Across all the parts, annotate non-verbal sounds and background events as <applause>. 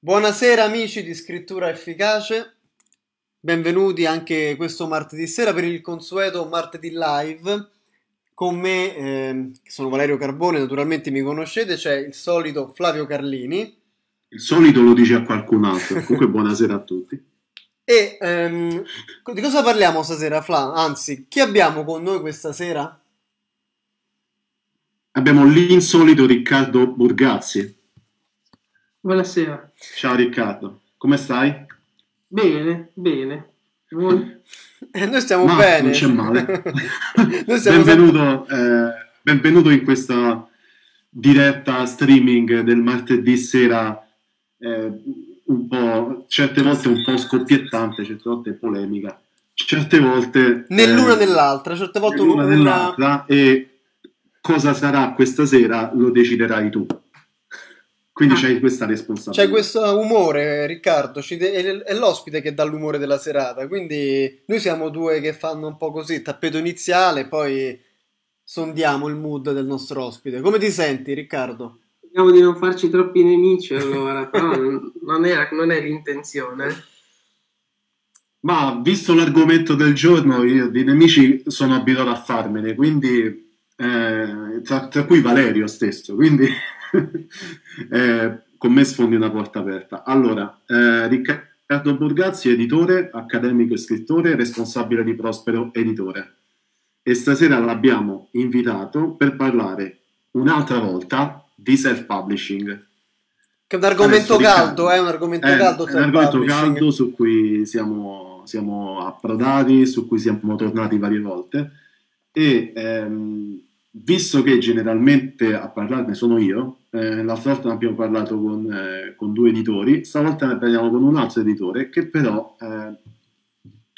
Buonasera amici di Scrittura Efficace. Benvenuti anche questo martedì sera per il consueto martedì live. Con me, eh, sono Valerio Carbone, naturalmente mi conoscete, c'è il solito Flavio Carlini. Il solito lo dice a qualcun altro. Comunque, <laughs> buonasera a tutti. E ehm, di cosa parliamo stasera, Fla? Anzi, chi abbiamo con noi questa sera? Abbiamo l'insolito Riccardo Burgazzi. Buonasera. Ciao Riccardo, come stai? Bene, bene. Voi? Eh, noi stiamo Ma bene. Non c'è male. <laughs> Benvenuto, eh, benvenuto in questa diretta streaming del martedì sera, eh, un po', certe volte un po' scoppiettante, certe volte polemica, certe volte... Eh, né l'altra, certe volte l'una una... nell'altra e cosa sarà questa sera lo deciderai tu. Quindi Ah. c'hai questa responsabilità. C'è questo umore, Riccardo, de- è l'ospite che dà l'umore della serata, quindi noi siamo due che fanno un po' così, tappeto iniziale, poi sondiamo il mood del nostro ospite. Come ti senti, Riccardo? Speriamo di non farci troppi nemici allora, però non, non era- non è l'intenzione. Ma visto l'argomento del giorno, io di nemici sono abituato a farmene, quindi eh, tra, tra cui Valerio stesso, quindi eh, con me sfondi una porta aperta. Allora, eh, Riccardo Borgazzi, editore, accademico e scrittore, responsabile di Prospero Editore. E stasera l'abbiamo invitato per parlare un'altra volta di self-publishing. Che è un argomento Adesso, caldo, è un argomento è caldo. un argomento caldo su cui siamo, siamo approdati, su cui siamo tornati varie volte e ehm, visto che generalmente a parlarne sono io, eh, l'altra volta ne abbiamo parlato con, eh, con due editori, stavolta ne parliamo con un altro editore che però eh,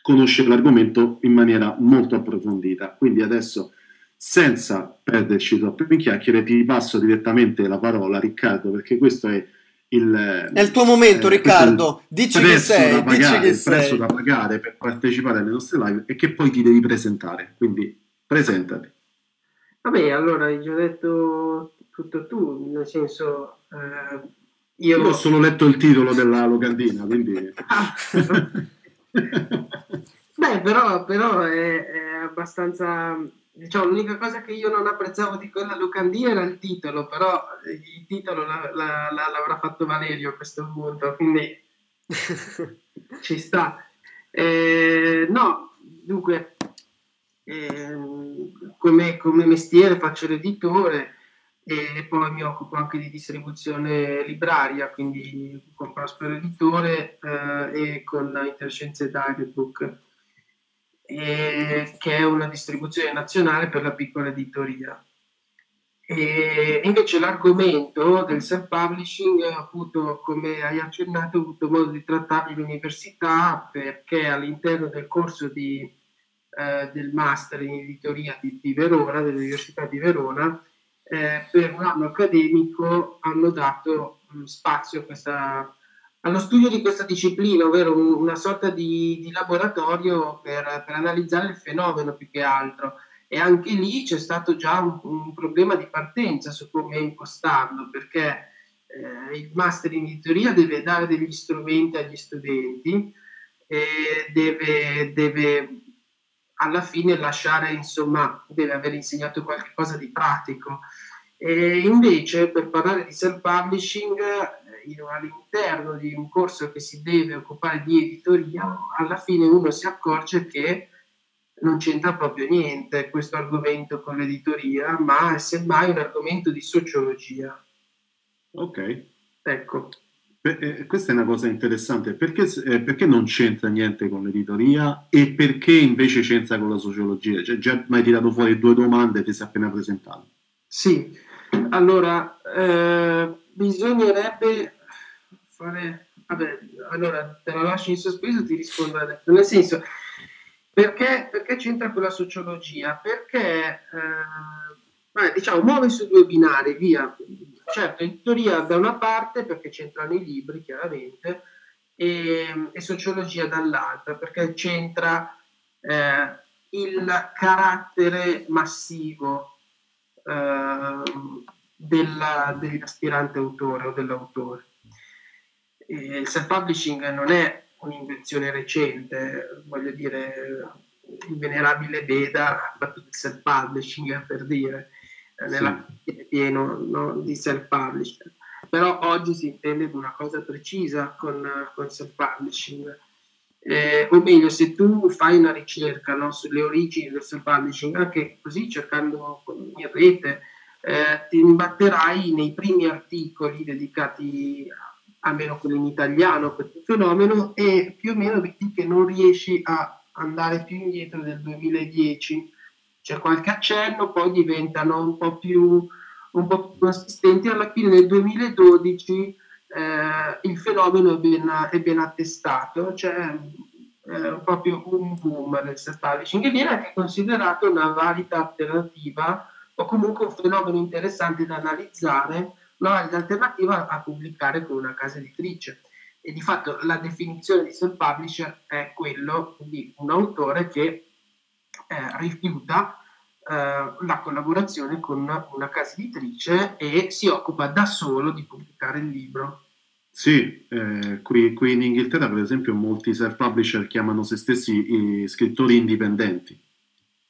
conosce l'argomento in maniera molto approfondita. Quindi adesso, senza perderci troppo in chiacchiere, ti passo direttamente la parola, Riccardo, perché questo è il, È il tuo momento, eh, Riccardo. Dici che sei, da dici pagare, che il prezzo sei. da pagare per partecipare alle nostre live e che poi ti devi presentare. Quindi presentati. Vabbè, allora hai già detto tutto tu, nel senso eh, Io io... ho solo letto il titolo della locandina, quindi... Ah, <laughs> Beh, però, però è, è abbastanza... Diciamo, l'unica cosa che io non apprezzavo di quella locandina era il titolo, però il titolo la- la- la- l'avrà fatto Valerio a questo punto, quindi <laughs> ci sta. Eh, no, dunque, ehm, come, come mestiere faccio l'editore e poi mi occupo anche di distribuzione libraria, quindi con Prospero Editore eh, e con Interscienze Direct Book, e- che è una distribuzione nazionale per la piccola editoria. E invece l'argomento del self-publishing, appunto, come hai accennato, ho avuto modo di trattarlo all'università perché all'interno del corso di, eh, del master in editoria di, di Verona, dell'Università di Verona, eh, per un anno accademico hanno dato mm, spazio questa- allo studio di questa disciplina, ovvero un- una sorta di, di laboratorio per, per analizzare il fenomeno più che altro. E anche lì c'è stato già un, un problema di partenza su come impostarlo, perché eh, il master in editoria deve dare degli strumenti agli studenti deve, deve alla fine lasciare, insomma, deve aver insegnato qualcosa di pratico. E invece, per parlare di self-publishing, eh, all'interno di un corso che si deve occupare di editoria, alla fine uno si accorge che non c'entra proprio niente questo argomento con l'editoria, ma è semmai un argomento di sociologia. Ok. Ecco. Beh, eh, questa è una cosa interessante. Perché, eh, perché non c'entra niente con l'editoria e perché invece c'entra con la sociologia? Cioè, già mi hai tirato fuori due domande e ti sei appena presentato. Sì, allora eh, bisognerebbe fare... Vabbè, allora te la lascio in sospeso, ti rispondo adesso. Nel senso, perché, perché c'entra con la sociologia? Perché, eh, vabbè, diciamo, muove su due binari, via. Certo, in teoria da una parte, perché c'entrano i libri, chiaramente, e, e sociologia dall'altra, perché c'entra eh, il carattere massivo eh, della, dell'aspirante autore o dell'autore. E il self-publishing non è un'invenzione recente, voglio dire, il venerabile Veda ha fatto il self-publishing per dire, nella sì. Pieno no, di self-publishing, però oggi si intende di una cosa precisa con, con self-publishing. Eh, o meglio, se tu fai una ricerca no, sulle origini del self-publishing, anche così cercando in rete, eh, ti imbatterai nei primi articoli dedicati almeno quelli in italiano a questo fenomeno e più o meno vedi che non riesci a andare più indietro del 2010 c'è qualche accenno poi diventano un po' più un po' più consistenti alla fine del 2012 eh, il fenomeno è ben, è ben attestato cioè eh, proprio un boom del self-publishing che viene anche considerato una valida alternativa o comunque un fenomeno interessante da analizzare no, l'alternativa a pubblicare con una casa editrice. E di fatto la definizione di self-publisher è quello di un autore che eh, rifiuta la collaborazione con una casa editrice e si occupa da solo di pubblicare il libro. Sì, eh, qui, qui, in Inghilterra per esempio molti self-publisher chiamano se stessi scrittori indipendenti.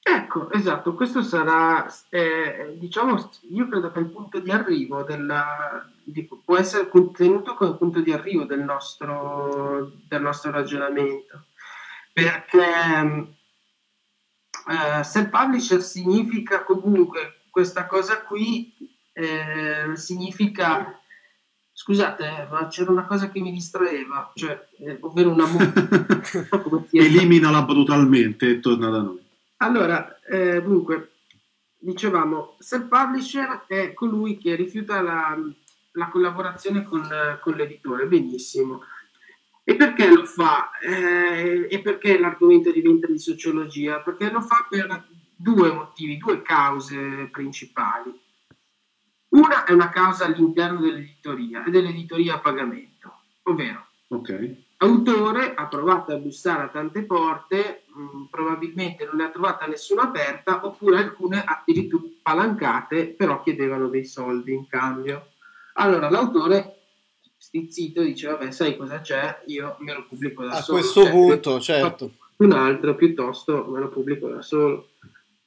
Ecco, esatto, questo sarà, eh, diciamo, io credo che il punto di arrivo della, di, può essere tenuto come punto di arrivo del nostro, del nostro ragionamento, perché eh, self-publisher significa comunque questa cosa qui, eh, significa Scusate, ma c'era una cosa che mi distraeva, cioè, eh, ovvero una <laughs> <laughs> Eliminala brutalmente e torna da noi. Allora, eh, dunque, dicevamo, self-publisher è colui che rifiuta la, la collaborazione con, con, l'editore, benissimo. E perché lo fa? Eh, e perché l'argomento diventa di sociologia? Perché lo fa per due motivi, due cause principali. Una è una causa all'interno dell'editoria e dell'editoria a pagamento, ovvero okay. l'autore ha provato a bussare a tante porte, mh, probabilmente non ne ha trovata nessuna aperta, oppure alcune addirittura palancate, però chiedevano dei soldi in cambio. Allora l'autore stizzito dice vabbè sai cosa c'è io me lo pubblico da a solo a questo cioè, punto certo un altro piuttosto me lo pubblico da solo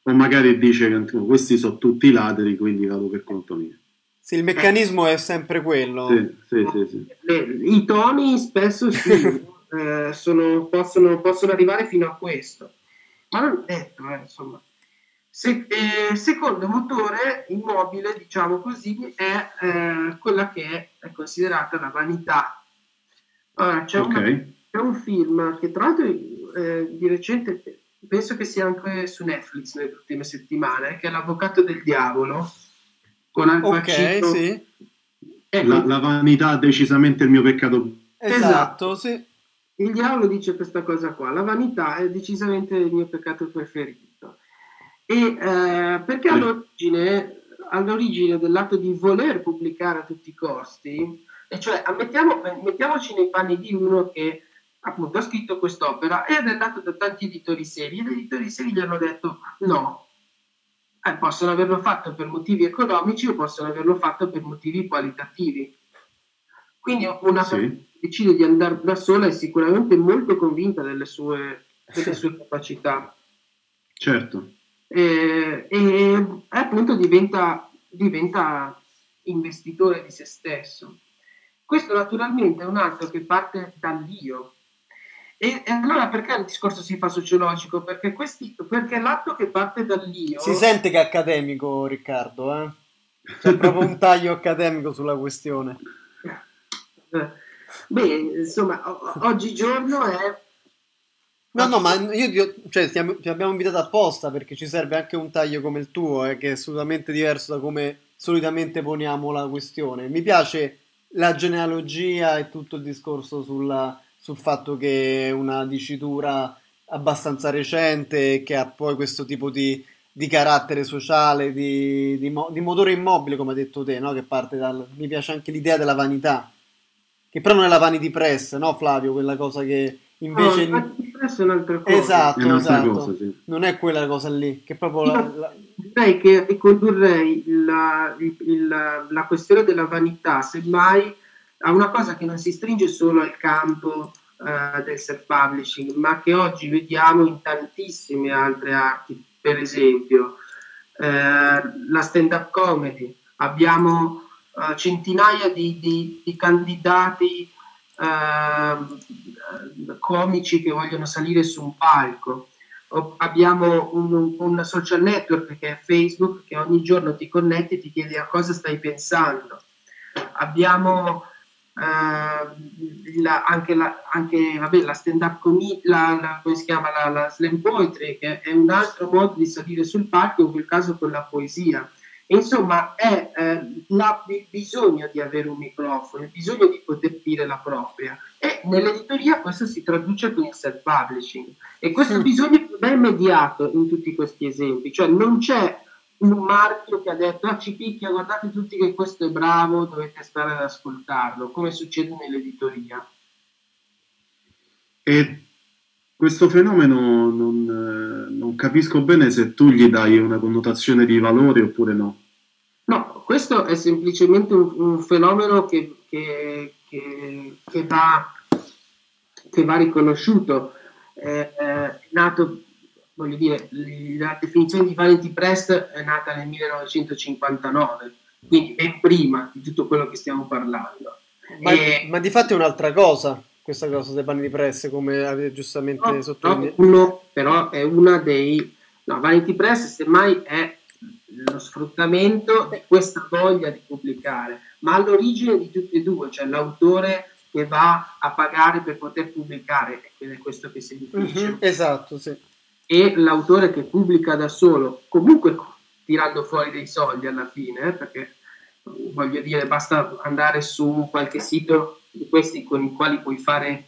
o magari dice che questi sono tutti ladri, quindi vado per conto mio. Sì, il meccanismo è sempre quello. Sì, sì, sì, sì. Le, I toni spesso sì, <laughs> eh, sono, possono, possono, arrivare fino a questo. Ma non è detto, eh, insomma. Se, eh, secondo motore immobile, diciamo così, è eh, quella che è considerata la vanità. Allora, c'è, okay. una, c'è un film che tra l'altro eh, di recente penso che sia anche su Netflix nelle ultime settimane, che è L'Avvocato del Diavolo, con Al Pacino. Ok, sì. Ecco. La, la, vanità è decisamente il mio peccato. Esatto, sì. Il diavolo dice questa cosa qua, la vanità è decisamente il mio peccato preferito. E eh, perché all'origine, all'origine dell'atto di voler pubblicare a tutti i costi, e cioè ammettiamo, mettiamoci nei panni di uno che appunto ha scritto quest'opera e è andato da tanti editori seri e gli editori seri gli hanno detto no, eh, possono averlo fatto per motivi economici o possono averlo fatto per motivi qualitativi. Quindi una sì. persona che decide di andare da sola è sicuramente molto convinta delle sue, delle sue capacità. Certo. E, e appunto diventa, diventa investitore di se stesso. Questo naturalmente è un atto che parte dall'io, e, e, allora perché il discorso si fa sociologico? Perché, questi, perché l'atto che parte dall'io... Si sente che è accademico, Riccardo, eh? C'è proprio un taglio accademico sulla questione. Beh, insomma, o- oggigiorno è... No, no, ma io cioè, ti, ti, abbiamo invitato apposta perché ci serve anche un taglio come il tuo, eh, che è assolutamente diverso da come solitamente poniamo la questione. Mi piace la genealogia e tutto il discorso sulla, sul fatto che è una dicitura abbastanza recente che ha poi questo tipo di, di carattere sociale, di, di, di, motore immobile, come hai detto te, no? che parte dal... Mi piace anche l'idea della vanità, che però non è la vanity press, no Flavio? Quella cosa che invece... No, press è un'altra cosa. Esatto, è un'altra esatto. Cosa, sì. Non è quella cosa lì, che proprio... La, la... Direi che ricondurrei la, la, la questione della vanità, semmai a una cosa che non si stringe solo al campo uh, del self-publishing, ma che oggi vediamo in tantissime altre arti, per esempio uh, la stand-up comedy. Abbiamo uh, centinaia di, di, di candidati comici che vogliono salire su un palco. O abbiamo un, un, social network che è Facebook che ogni giorno ti connetti e ti chiede a cosa stai pensando. Abbiamo Uh, la, anche, la, anche vabbè, la stand up comedy, la, la, come si chiama la, la, slam poetry, che è un altro modo di salire sul palco, in quel caso con la poesia. Insomma, è eh, la, il bisogno di avere un microfono, il bisogno di poter dire la propria. E nell'editoria questo si traduce con il self-publishing. E questo bisogno non è immediato in tutti questi esempi, cioè non c'è un marchio che ha detto ah ci picchia guardate tutti che questo è bravo dovete stare ad ascoltarlo come succede nell'editoria e questo fenomeno non, non, capisco bene se tu gli dai una connotazione di valore oppure no questo è semplicemente un, un fenomeno che, che, che, che, va, che va riconosciuto è, è nato voglio dire, la definizione di Vanity Press è nata nel 1959, quindi ben prima di tutto quello che stiamo parlando. Ma, e... ma di fatto è un'altra cosa, questa cosa dei Vanity Press, come avete giustamente no, sottolineato. No, però è una dei... No, Vanity Press semmai è lo sfruttamento di questa voglia di pubblicare, ma all'origine di tutte e due, cioè l'autore che va a pagare per poter pubblicare, ed è questo che si difficile. Mm-hmm, esatto, sì e l'autore che pubblica da solo, comunque tirando fuori dei soldi alla fine, eh, perché voglio dire, basta andare su qualche sito di questi con i quali puoi fare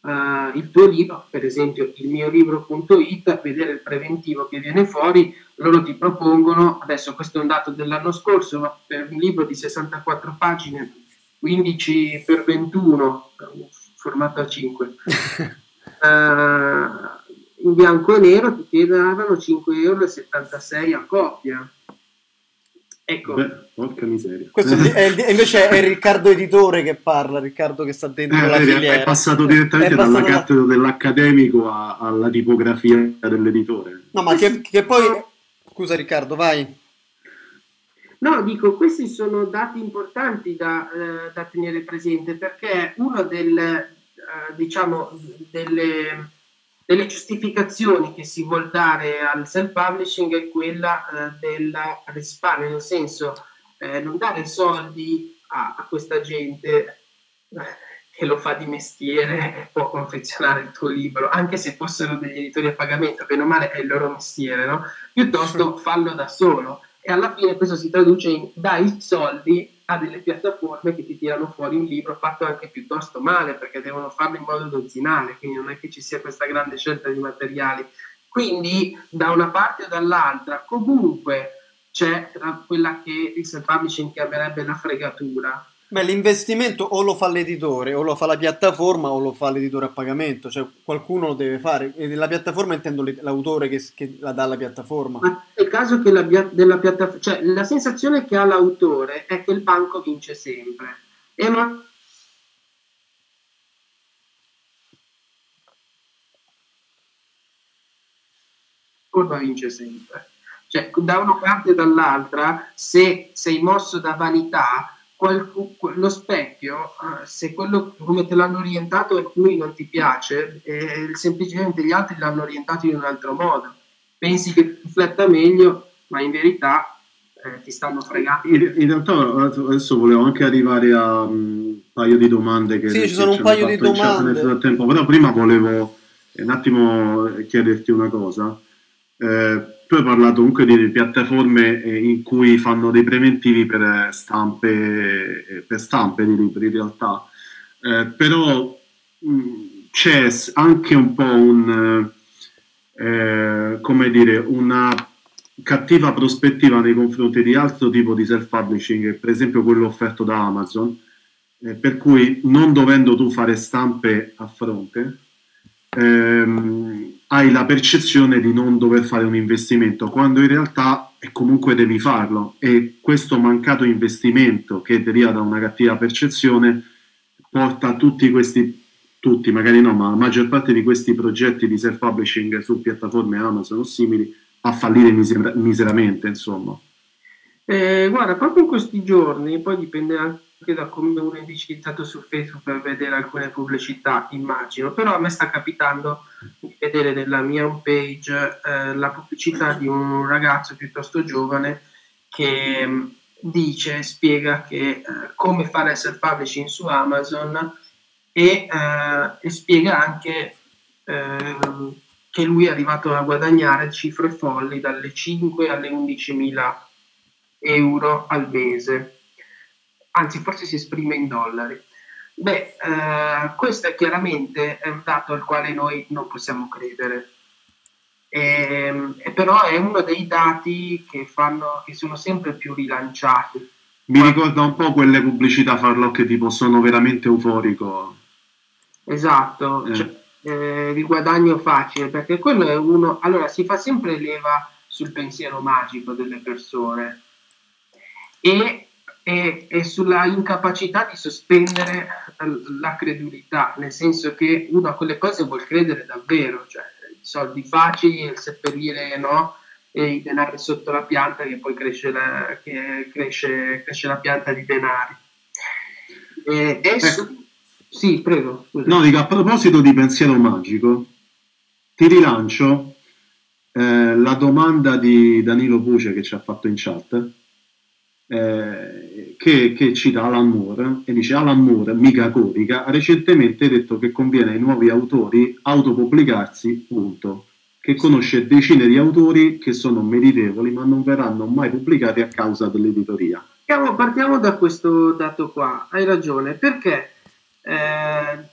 uh, il tuo libro, per esempio il mio libro.it, vedere il preventivo che viene fuori, loro ti propongono, adesso questo è un dato dell'anno scorso, ma per un libro di 64 pagine, 15 per 21, formato A5. uh, <laughs> in bianco e nero ti chiedevano 5,76 euro a coppia. Ecco. Beh, porca miseria. Questo è, invece è Riccardo Editore che parla, Riccardo che sta dentro eh, la vedi, filiera. È passato direttamente è passato dalla da... cattedra dell'accademico a, alla tipografia dell'editore. No, ma che, che poi... Scusa Riccardo, vai. No, dico, questi sono dati importanti da, eh, da tenere presente perché uno del, eh, diciamo, delle delle giustificazioni che si vuol dare al self-publishing è quella eh, del risparmio, nel senso eh, non dare soldi a, a questa gente eh, che lo fa di mestiere e <laughs> può confezionare il tuo libro, anche se fossero degli editori a pagamento, bene o male è il loro mestiere, no? Piuttosto <laughs> fallo da solo e alla fine questo si traduce in dai soldi a delle piattaforme che ti tirano fuori un libro fatto anche piuttosto male perché devono farlo in modo dozzinale, quindi non è che ci sia questa grande scelta di materiali. Quindi da una parte o dall'altra comunque c'è quella che il self-publishing chiamerebbe la fregatura, Beh, l'investimento o lo fa l'editore, o lo fa la piattaforma, o lo fa l'editore a pagamento, cioè qualcuno lo deve fare. E la piattaforma intendo l'autore che, che la dà alla piattaforma. Ma nel caso che la, della piattaforma, cioè la sensazione che ha l'autore è che il banco vince sempre. E ma curva vince sempre. Cioè, da una parte e dall'altra, se sei mosso da vanità, qualcuno, lo specchio, eh, se quello come te l'hanno orientato alcuni non ti piace, eh, semplicemente gli altri l'hanno orientato in un altro modo. Pensi che rifletta meglio, ma in verità eh, ti stanno fregando. In, in, realtà adesso volevo anche arrivare a un paio di domande che, sì, ci sono un paio di domande. Nel frattempo, però prima volevo un attimo chiederti una cosa. Eh, tu hai parlato comunque di piattaforme eh, in cui fanno dei preventivi per stampe, eh, per stampe di libri in realtà, eh, però mm, c'è anche un po' un, eh, come dire, una cattiva prospettiva nei confronti di altro tipo di self-publishing, per esempio quello offerto da Amazon, eh, per cui non dovendo tu fare stampe a fronte, ehm, hai la percezione di non dover fare un investimento, quando in realtà comunque devi farlo e questo mancato investimento che deriva da una cattiva percezione porta tutti questi, tutti magari no, ma la maggior parte di questi progetti di self-publishing su piattaforme Amazon o simili a fallire miser- miseramente, insomma. Eh, guarda, proprio in questi giorni, poi dipende anche da come uno è su Facebook per vedere alcune pubblicità, immagino, però a me sta capitando di vedere nella mia homepage eh, la pubblicità di un ragazzo piuttosto giovane che mh, mm, dice, spiega che, eh, come fare self-publishing su Amazon e, eh, e spiega anche ehm, che lui è arrivato a guadagnare cifre folli dalle 5 alle 11 mila euro al mese, anzi forse si esprime in dollari. Beh, eh, questo è chiaramente un dato al quale noi non possiamo credere, e, e però è uno dei dati che, fanno, che sono sempre più rilanciati. Mi ricorda un po' quelle pubblicità farlocche tipo sono veramente euforico. Esatto, eh. cioè, eh, il guadagno facile, perché quello è uno, allora si fa sempre leva sul pensiero magico delle persone e, e, e sulla incapacità di sospendere la credulità, nel senso che uno a quelle cose vuol credere davvero, cioè i soldi facili, il seppellire no, e i denari sotto la pianta che poi cresce la, che cresce, cresce la pianta di denari. E, e su, sì, prego. No, dico, a proposito di pensiero magico, ti rilancio eh, la domanda di Danilo Puce che ci ha fatto in chat, eh, che, che, cita Alan Moore e dice Alan Moore, mica corica, ha recentemente detto che conviene ai nuovi autori autopubblicarsi, punto, che conosce decine di autori che sono meritevoli ma non verranno mai pubblicati a causa dell'editoria. Partiamo da questo dato qua, hai ragione, perché eh,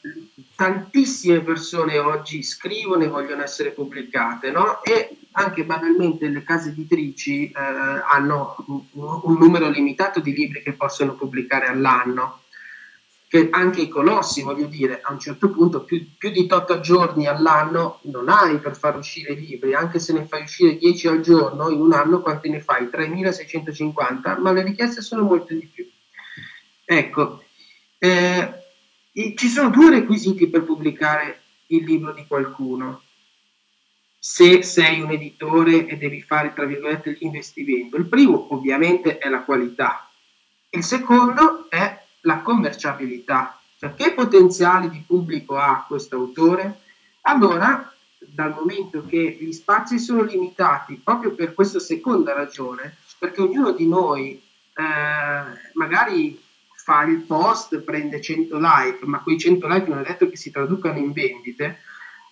tantissime persone oggi scrivono e vogliono essere pubblicate, no? E anche banalmente le case editrici eh, hanno un, un, numero limitato di libri che possono pubblicare all'anno. Che anche i colossi, voglio dire, a un certo punto più, più di 8 giorni all'anno non hai per far uscire libri, anche se ne fai uscire 10 al giorno, in un anno quanti ne fai? 3.650, ma le richieste sono molte di più. Ecco, eh, ci sono due requisiti per pubblicare il libro di qualcuno. Se sei un editore e devi fare, tra virgolette, l'investimento. Il primo, ovviamente, è la qualità. Il secondo è la commerciabilità. Cioè, che potenziale di pubblico ha questo autore? Allora, dal momento che gli spazi sono limitati proprio per questa seconda ragione, perché ognuno di noi eh, magari fa il post, prende 100 like, ma quei 100 like non è detto che si traducano in vendite,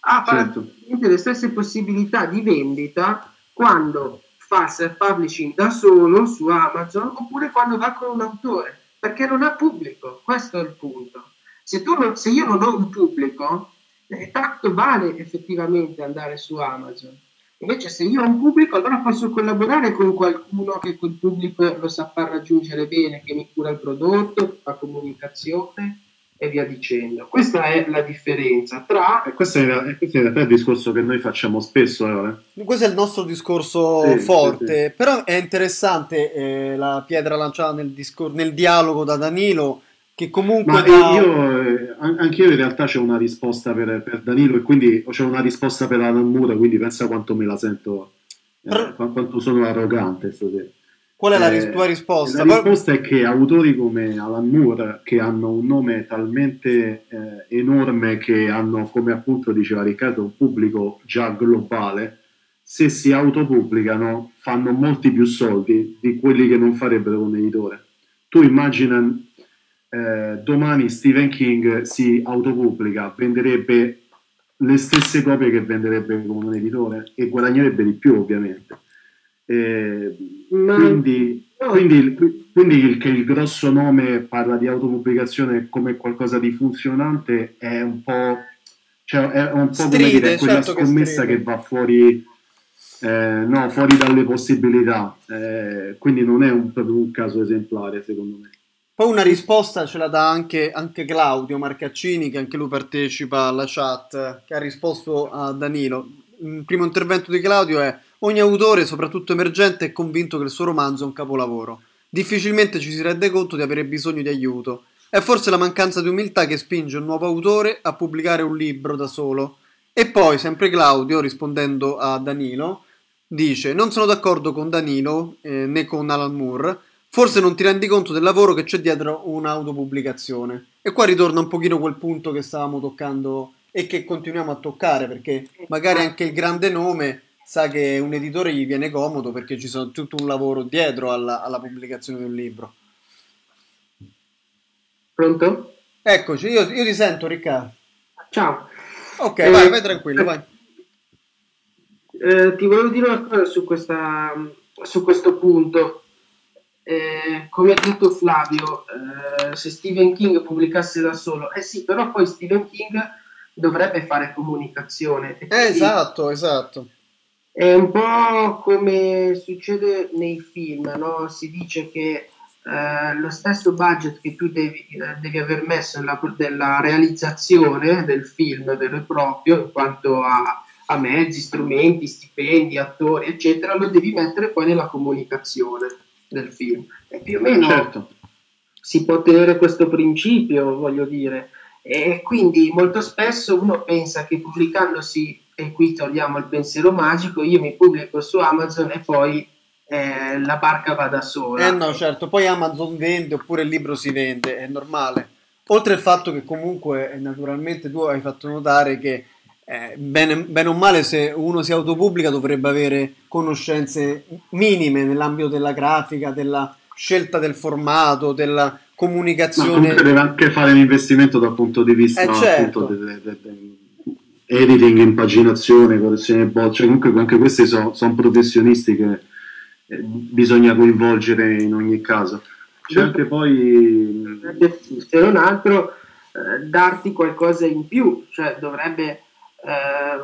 ha certo. le stesse possibilità di vendita quando fa self-publishing da solo su Amazon oppure quando va con un autore, perché non ha pubblico, questo è il punto. Se, non, se io non ho un pubblico, eh, tanto vale effettivamente andare su Amazon. Invece se io ho un pubblico allora posso collaborare con qualcuno che quel pubblico lo sa far raggiungere bene, che mi cura il prodotto, fa comunicazione e via dicendo. Questa è la differenza tra... E questo, è, questo in realtà è il discorso che noi facciamo spesso. Eh? Questo è il nostro discorso sì, forte, sì, sì. però è interessante eh, la pietra lanciata nel, discor- nel dialogo da Danilo che comunque Ma da... io, eh, anche io in realtà c'è una risposta per, per Danilo e quindi c'è una risposta per Alan Moore, quindi pensa quanto me la sento, eh, quanto sono arrogante. Stasera. Qual è la ris- tua risposta? La risposta è che autori come Alan Moore, che hanno un nome talmente eh, enorme che hanno, come appunto diceva Riccardo, un pubblico già globale, se si autopubblicano fanno molti più soldi di quelli che non farebbero un editore. Tu immagina eh, domani Stephen King si autopubblica, venderebbe le stesse copie che venderebbe come un editore e guadagnerebbe di più ovviamente. Eh, quindi, no. quindi, quindi il, che il grosso nome parla di autopubblicazione come qualcosa di funzionante è un po', cioè è un po' stride, come dire, quella certo scommessa che, che, va fuori, eh, no, fuori dalle possibilità, eh, quindi non è un, proprio un caso esemplare secondo me. Poi una risposta ce la dà anche, anche, Claudio Marcaccini, che anche lui partecipa alla chat, che ha risposto a Danilo. Il primo intervento di Claudio è ogni autore, soprattutto emergente, è convinto che il suo romanzo è un capolavoro. Difficilmente ci si rende conto di avere bisogno di aiuto. È forse la mancanza di umiltà che spinge un nuovo autore a pubblicare un libro da solo. E poi, sempre Claudio, rispondendo a Danilo, dice: Non sono d'accordo con Danilo eh, né con Alan Moore forse non ti rendi conto del lavoro che c'è dietro un'autopubblicazione. E qua ritorna un pochino quel punto che stavamo toccando e che continuiamo a toccare, perché magari anche il grande nome sa che un editore gli viene comodo perché ci sono tutto un lavoro dietro alla, alla pubblicazione di un libro. Pronto? Eccoci, io, io ti sento Riccardo. Ciao. Ok, eh, vai, vai tranquillo, eh, vai. Eh, ti volevo dire una cosa su, questa, su questo punto eh, come ha detto Flavio, eh, se Stephen King pubblicasse da solo, eh sì, però poi Stephen King dovrebbe fare comunicazione. esatto, esatto. È un po' come succede nei film, no? si dice che eh, lo stesso budget che tu devi, eh, devi aver messo nella, nella, realizzazione del film vero e proprio, in quanto a, a mezzi, strumenti, stipendi, attori, eccetera, lo devi mettere poi nella comunicazione del film. E più o meno certo. si può tenere questo principio, voglio dire. E quindi molto spesso uno pensa che pubblicandosi, e qui togliamo il pensiero magico, io mi pubblico su Amazon e poi eh, la barca va da sola. Eh no, certo, poi Amazon vende oppure il libro si vende, è normale. Oltre al fatto che comunque, eh, naturalmente, tu hai fatto notare che eh, bene, bene, o male, se uno si autopubblica dovrebbe avere conoscenze minime nell'ambito della grafica, della scelta del formato, della comunicazione. Ma deve anche fare un investimento dal punto di vista eh, certo. appunto, de, de, de, editing, impaginazione, correzione bot, cioè comunque anche questi sono son professionisti che eh, bisogna coinvolgere in ogni caso. C'è anche poi... Se non altro, eh, darti qualcosa in più, cioè dovrebbe eh,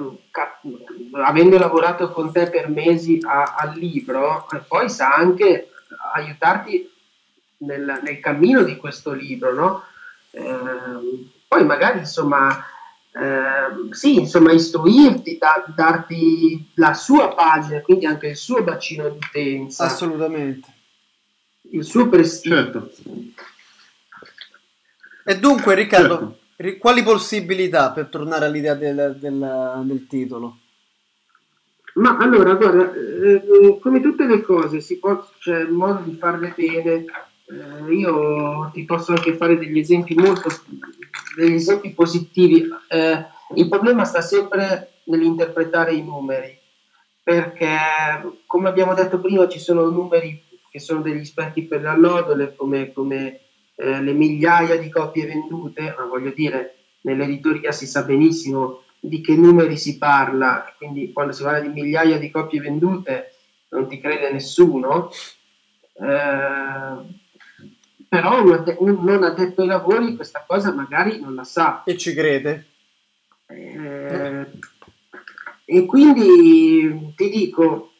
avendo lavorato con te per mesi a, al libro, poi sa anche aiutarti nel, nel cammino di questo libro, no? Eh, poi magari insomma, eh, sì, insomma, istruirti, da, darti la sua pagina, quindi anche il suo bacino di utenza. Assolutamente. Il suo prestigio. Certo. E dunque, Riccardo, certo quali possibilità per tornare all'idea del, del, del titolo? Ma allora, guarda, eh, come tutte le cose, si può, c'è il modo di farle bene. Eh, io ti posso anche fare degli esempi molto degli esempi positivi. Eh, il problema sta sempre nell'interpretare i numeri, perché come abbiamo detto prima, ci sono numeri che sono degli specchi per le allodole, come, come eh, le migliaia di copie vendute, ma voglio dire, nell'editoria si sa benissimo di che numeri si parla, quindi quando si parla di migliaia di copie vendute non ti crede nessuno, eh, però un, un non addetto ai lavori questa cosa magari non la sa. E ci crede. Eh, e quindi ti dico,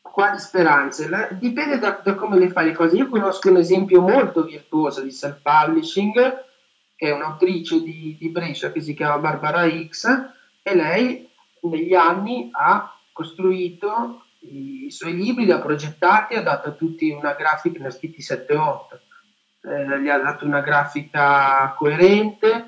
quali speranze? La, dipende da, da, come le fai le cose. Io conosco un esempio molto virtuoso di self-publishing, che è un'autrice di, di Brescia che si chiama Barbara X, e lei negli anni ha costruito i suoi libri, li ha progettati, ha dato a tutti una ha scritti 7-8, eh, gli ha dato una grafica coerente,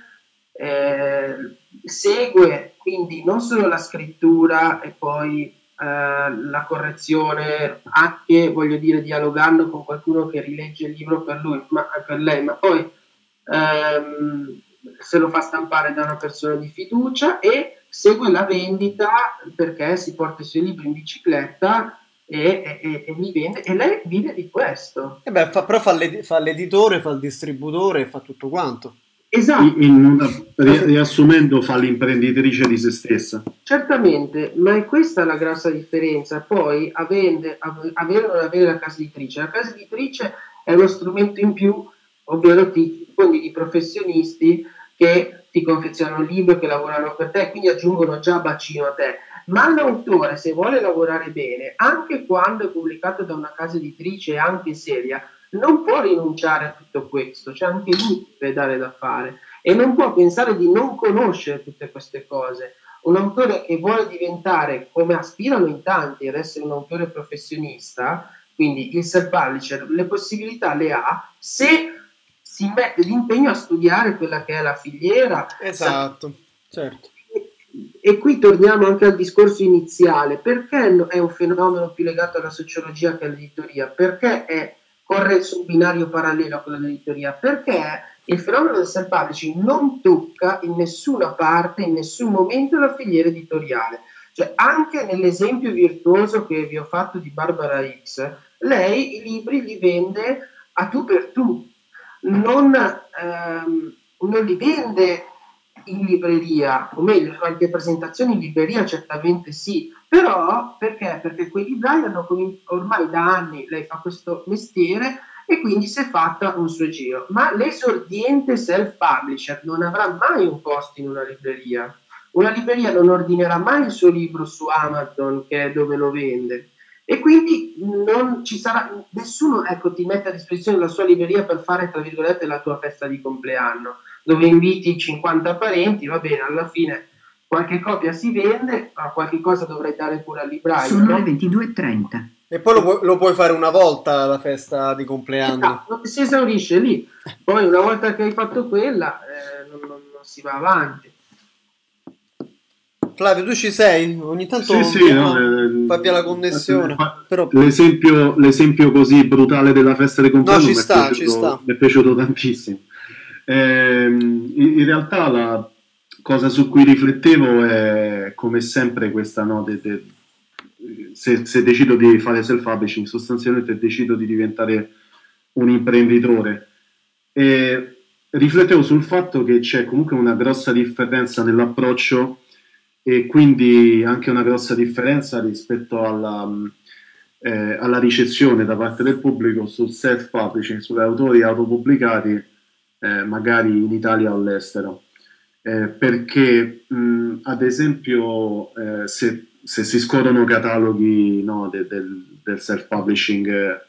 eh, segue quindi non solo la scrittura e poi eh, la correzione, anche voglio dire dialogando con qualcuno che rilegge il libro per lui, ma per lei, ma poi ehm, se lo fa stampare da una persona di fiducia e segue la vendita perché si porta i suoi libri in bicicletta e, e, e, li vende e lei vive di questo. E beh, fa, però fa, l'ed- fa, l'editore, fa il distributore, fa tutto quanto. Esatto. In una, riassumendo, fa l'imprenditrice di se stessa. Certamente, ma è questa la grossa differenza. Poi, avere, avere o non avere la casa editrice. La casa editrice è uno strumento in più, ovvero ti fondi di professionisti che ti confezionano il libro, che lavorano per te, quindi aggiungono già bacino a te. Ma l'autore, se vuole lavorare bene, anche quando è pubblicato da una casa editrice, anche seria, non può rinunciare a tutto questo, c'è anche lui deve dare da fare e non può pensare di non conoscere tutte queste cose. Un autore che vuole diventare, come aspirano in tanti, ad essere un autore professionista, quindi il self-publisher, le possibilità le ha se si mette l'impegno a studiare quella che è la filiera. Esatto, certo. E, qui torniamo anche al discorso iniziale, perché è un fenomeno più legato alla sociologia che all'editoria? Perché è corre su un binario parallelo a quello dell'editoria, perché il fenomeno del self-publishing non tocca in nessuna parte, in nessun momento la filiera editoriale. Cioè, anche nell'esempio virtuoso che vi ho fatto di Barbara X, lei i libri li vende a tu per tu, non, ehm, non li vende in libreria, o meglio, qualche presentazione in libreria certamente sì, però perché? Perché quei librai hanno ormai da anni, lei fa questo mestiere e quindi si è fatta un suo giro, ma l'esordiente self-publisher non avrà mai un posto in una libreria. Una libreria non ordinerà mai il suo libro su Amazon, che è dove lo vende. E quindi non ci sarà nessuno, ecco, ti mette a disposizione la sua libreria per fare, tra virgolette, la tua festa di compleanno dove inviti 50 parenti, va bene, alla fine qualche copia si vende, ma qualche cosa dovrei dare pure al libraio. Sono no? le 22.30. E poi lo, pu- lo, puoi fare una volta la festa di compleanno. Esatto, si esaurisce lì. Poi una volta che hai fatto quella, eh, non, non, non, si va avanti. Flavio, tu ci sei? Ogni tanto sì, sì, no, fa via la connessione. Però... L'esempio, l'esempio, così brutale della festa di compleanno no, ci sta, piaciuto, ci sta. mi è piaciuto tantissimo. Eh, in realtà la cosa su cui riflettevo è come sempre questa no, de, de, se, se, decido di fare self-publishing sostanzialmente decido di diventare un imprenditore. E riflettevo sul fatto che c'è comunque una grossa differenza nell'approccio e quindi anche una grossa differenza rispetto alla, eh, alla ricezione da parte del pubblico sul self-publishing, sugli autori autopubblicati eh, magari in Italia o all'estero. Eh, perché mh, ad esempio eh, se, se, si scorrono cataloghi no, de, del, del self-publishing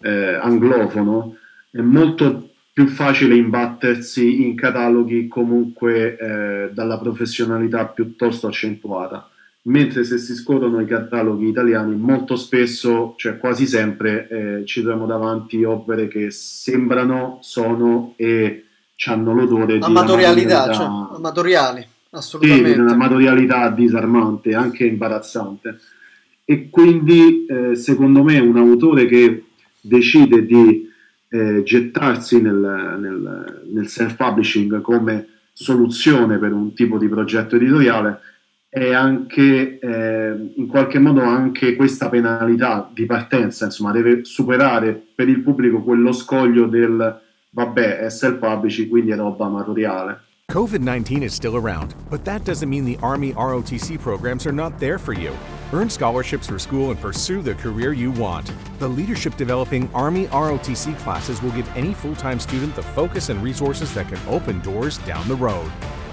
eh, anglofono è molto più facile imbattersi in cataloghi comunque eh, dalla professionalità piuttosto accentuata mentre se si scorrono i cataloghi italiani molto spesso, cioè quasi sempre, eh, ci troviamo davanti opere che sembrano, sono e hanno l'odore di amatorialità, cioè, amatoriali, assolutamente. Sì, una amatorialità disarmante, anche imbarazzante. E quindi, eh, secondo me, un autore che decide di eh, gettarsi nel, nel, nel self-publishing come soluzione per un tipo di progetto editoriale e anche eh, in qualche modo anche questa penalità di partenza, insomma, deve superare per il pubblico quello scoglio del vabbè, è self-publishing, quindi è roba amatoriale. COVID 19 is still around, but that doesn't mean the Army ROTC programs are not there for you. Earn scholarships for school and pursue the career you want. The Leadership Developing Army ROTC classes will give any full time student the focus and resources that can open doors down the road.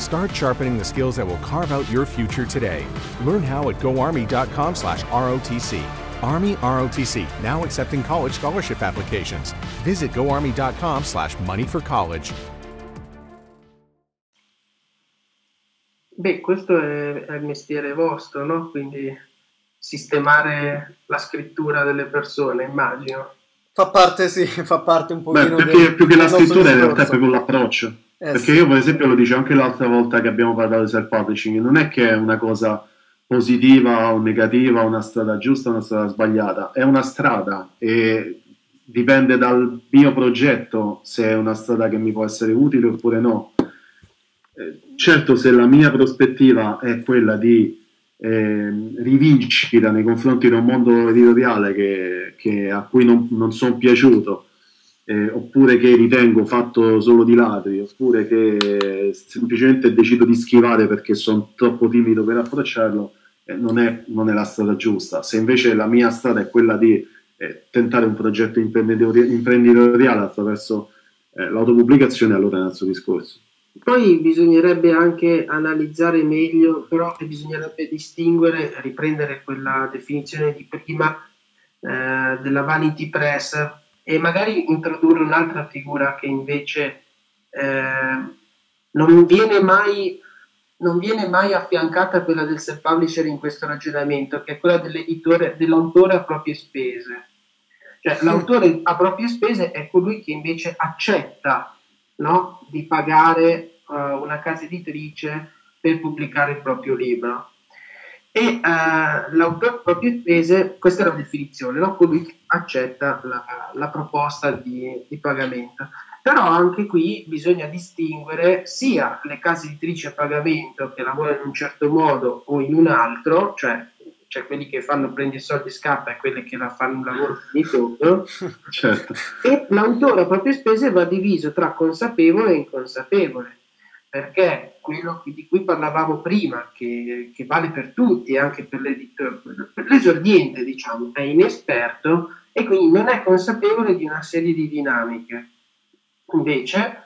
Start sharpening the skills that will carve out your future today. Learn how at goarmy.com/rotc. Army ROTC now accepting college scholarship applications. Visit for college. Beh, questo è, è il mestiere vostro, no? Quindi sistemare la scrittura delle persone, immagino. Fa parte, sì, <laughs> fa parte un pochino Beh, perché del, più che la scrittura in realtà è proprio l'approccio Eh, Perché sì. io, per esempio, lo dicevo anche l'altra volta che abbiamo parlato di self-publishing, non è che è una cosa positiva o negativa, una strada giusta o una strada sbagliata, è una strada e dipende dal mio progetto se è una strada che mi può essere utile oppure no. Eh, certo, se la mia prospettiva è quella di eh, rivincita nei confronti di un mondo editoriale che, che a cui non, non sono piaciuto, eh, oppure che ritengo fatto solo di ladri, oppure che semplicemente decido di schivare perché sono troppo timido per approcciarlo, eh, non, è, non, è, la strada giusta. Se invece la mia strada è quella di eh, tentare un progetto imprenditori- imprenditoriale attraverso eh, l'autopubblicazione, allora è un altro discorso. Poi bisognerebbe anche analizzare meglio, però bisognerebbe distinguere, riprendere quella definizione di prima eh, della vanity press e magari introdurre un'altra figura che invece eh, non, viene mai, non viene mai affiancata a quella del self-publisher in questo ragionamento, che è quella dell'editore, dell'autore a proprie spese. Cioè, l'autore a proprie spese è colui che invece accetta no, di pagare uh, una casa editrice per pubblicare il proprio libro e uh, l'autore proprie spese, questa è la definizione, no? colui che accetta la, la proposta di, di, pagamento. Però anche qui bisogna distinguere sia le case editrici a pagamento che lavorano in un certo modo o in un altro, cioè, cioè quelli che fanno prendi i soldi e scappa e quelli che la fanno un lavoro finito, <laughs> certo. e l'autore a proprie spese va diviso tra consapevole e inconsapevole perché quello di cui parlavamo prima, che, che vale per tutti, anche per, per l'esordiente, diciamo, è inesperto e quindi non è consapevole di una serie di dinamiche. Invece,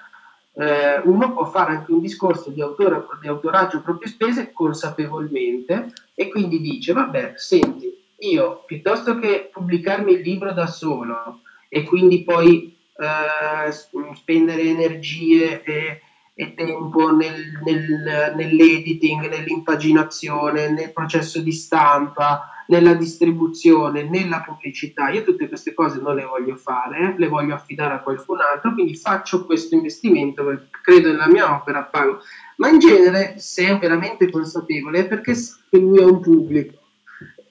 eh, uno può fare anche un discorso di, autore, di autoraggio proprie spese consapevolmente e quindi dice, vabbè, senti, io piuttosto che pubblicarmi il libro da solo e quindi poi eh, spendere energie e e tempo nel, nel, nell'editing, nell'impaginazione, nel processo di stampa, nella distribuzione, nella pubblicità. Io tutte queste cose non le voglio fare, le voglio affidare a qualcun altro, quindi faccio questo investimento, credo nella mia opera, pago. Ma in genere, se è veramente consapevole, è perché lui è un pubblico.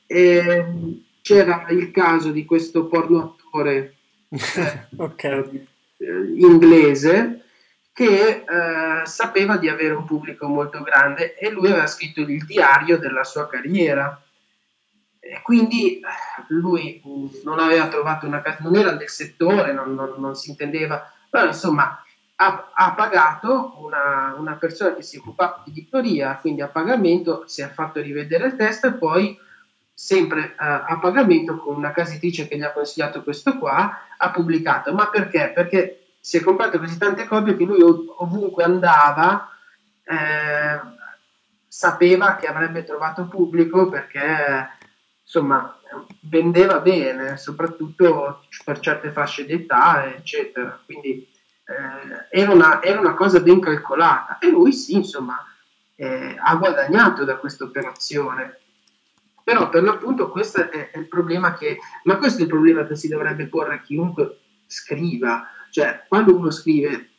E c'era il caso di questo porno attore <laughs> eh, okay. eh, inglese che eh, sapeva di avere un pubblico molto grande e lui aveva scritto il diario della sua carriera. E quindi eh, lui mm, non aveva trovato una casa, non era del settore, non, non, non si intendeva, però insomma ha, ha pagato una, una, persona che si occupava di editoria, quindi a pagamento si è fatto rivedere il testo e poi sempre uh, a pagamento con una casa editrice che gli ha consigliato questo qua, ha pubblicato. Ma perché? Perché si è comprato così tante copie che lui ov- ovunque andava eh, sapeva che avrebbe trovato pubblico perché insomma vendeva bene, soprattutto per certe fasce di età, eccetera. Quindi eh, era, una, era, una, cosa ben calcolata e lui sì, insomma, eh, ha guadagnato da questa operazione. Però per l'appunto questo è, è il problema che, ma questo è il problema che si dovrebbe porre a chiunque scriva, cioè, quando uno scrive,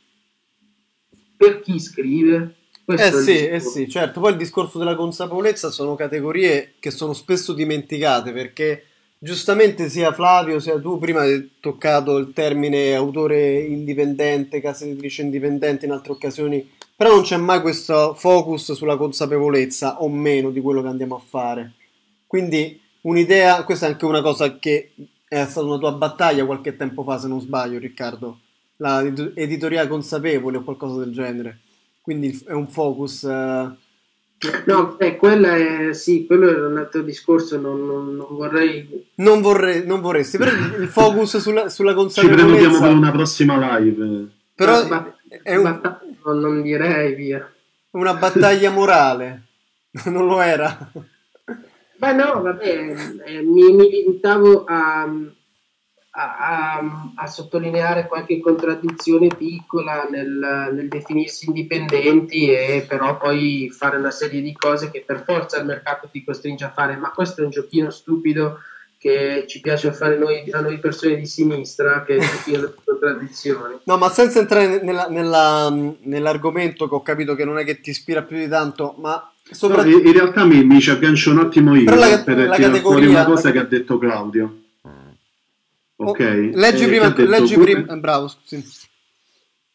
per chi scrive? eh sì, eh sì, certo. Poi il discorso della consapevolezza sono categorie che sono spesso dimenticate perché giustamente sia Flavio sia tu prima hai toccato il termine autore indipendente, casa editrice indipendente in altre occasioni, però non c'è mai questo focus sulla consapevolezza o meno di quello che andiamo a fare. Quindi un'idea, questa è anche una cosa che è stata una tua battaglia qualche tempo fa, se non sbaglio, Riccardo la editoria consapevole o qualcosa del genere. Quindi è un focus. Uh... No, eh, quella è, sì, quello è un altro discorso, non, non, non vorrei... Non, vorrei... non vorresti, però il focus sulla, sulla consapevolezza... Ci prenotiamo per una prossima live. Però no, ma, è un... non, non direi, via. Una battaglia morale, <laughs> non lo era. Beh no, vabbè, eh, mi, mi limitavo a a, a, a, sottolineare qualche contraddizione piccola nel, nel, definirsi indipendenti e però poi fare una serie di cose che per forza il mercato ti costringe a fare, ma questo è un giochino stupido che ci piace fare noi, a noi persone di sinistra, che ci pieno di contraddizioni. No, ma senza entrare nella, nella, nell'argomento che ho capito che non è che ti ispira più di tanto, ma soprattutto... No, in realtà mi, mi ci aggancio un attimo io la, per la tirare fuori una cosa che ha detto Claudio. Oh, ok. Leggi eh, prima, leggi prima, bravo, sì.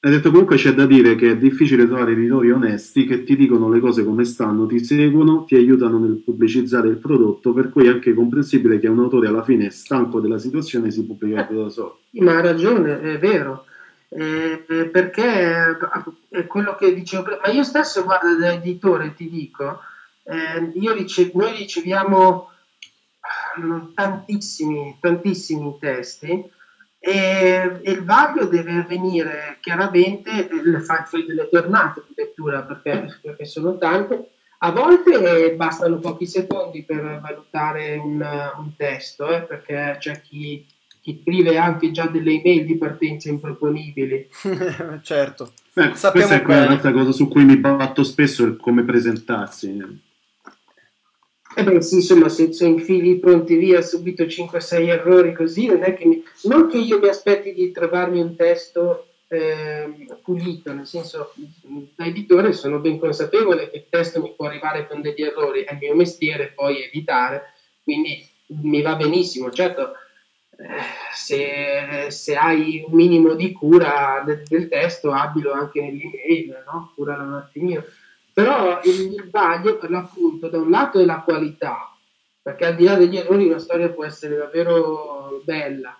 Hai detto comunque c'è da dire che è difficile trovare editori onesti che ti dicono le cose come stanno, ti seguono, ti aiutano nel pubblicizzare il prodotto, per cui è anche comprensibile che un autore alla fine, stanco della situazione, si pubblica da solo. Ma ha ragione, è vero, eh, perché è quello che dicevo prima, ma io stesso guarda da editore ti dico, eh, ricev- noi riceviamo tantissimi, tantissimi testi e, e il vaglio deve avvenire chiaramente, le fai delle tornate di lettura perché, perché sono tante, a volte bastano pochi secondi per valutare un, un testo, eh, perché c'è chi, chi, scrive anche già delle email di partenza improponibili. <laughs> certo. Eh, questa è un'altra cosa su cui mi batto spesso, è come presentarsi. Eh beh sì, insomma, se, se infili pronti via subito 5-6 errori così, non è che mi... non che io mi aspetti di trovarmi un testo eh, pulito, nel senso, da editore sono ben consapevole che il testo mi può arrivare con degli errori, è il mio mestiere poi editare, quindi mi va benissimo, certo. Eh, se, se, hai un minimo di cura del, del testo, abilo anche nell'email, no? cura un attimino però il, vaglio per l'appunto da un lato è la qualità, perché al di là degli errori una storia può essere davvero bella,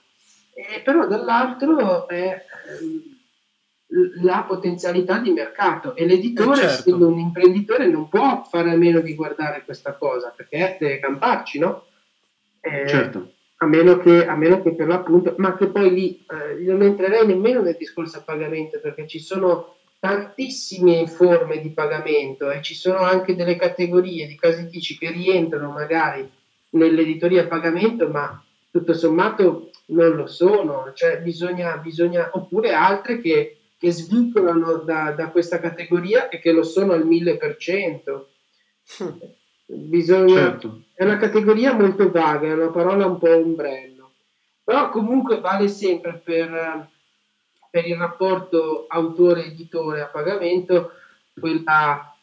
e però dall'altro è ehm, la potenzialità di mercato e l'editore, eh certo. essendo un imprenditore, non può fare a meno di guardare questa cosa perché deve camparci, no? Eh, certo. A meno, che, a meno che per l'appunto, ma che poi lì eh, non entrerei nemmeno nel discorso a pagamento perché ci sono tantissime forme di pagamento e ci sono anche delle categorie di casetici che rientrano magari nell'editoria a pagamento ma tutto sommato non lo sono, cioè bisogna, bisogna oppure altre che, che svincolano da, da, questa categoria e che lo sono al 1000%. Bisogna, certo. È una categoria molto vaga, è una parola un po' ombrello, però comunque vale sempre per per il rapporto autore-editore a pagamento, quella,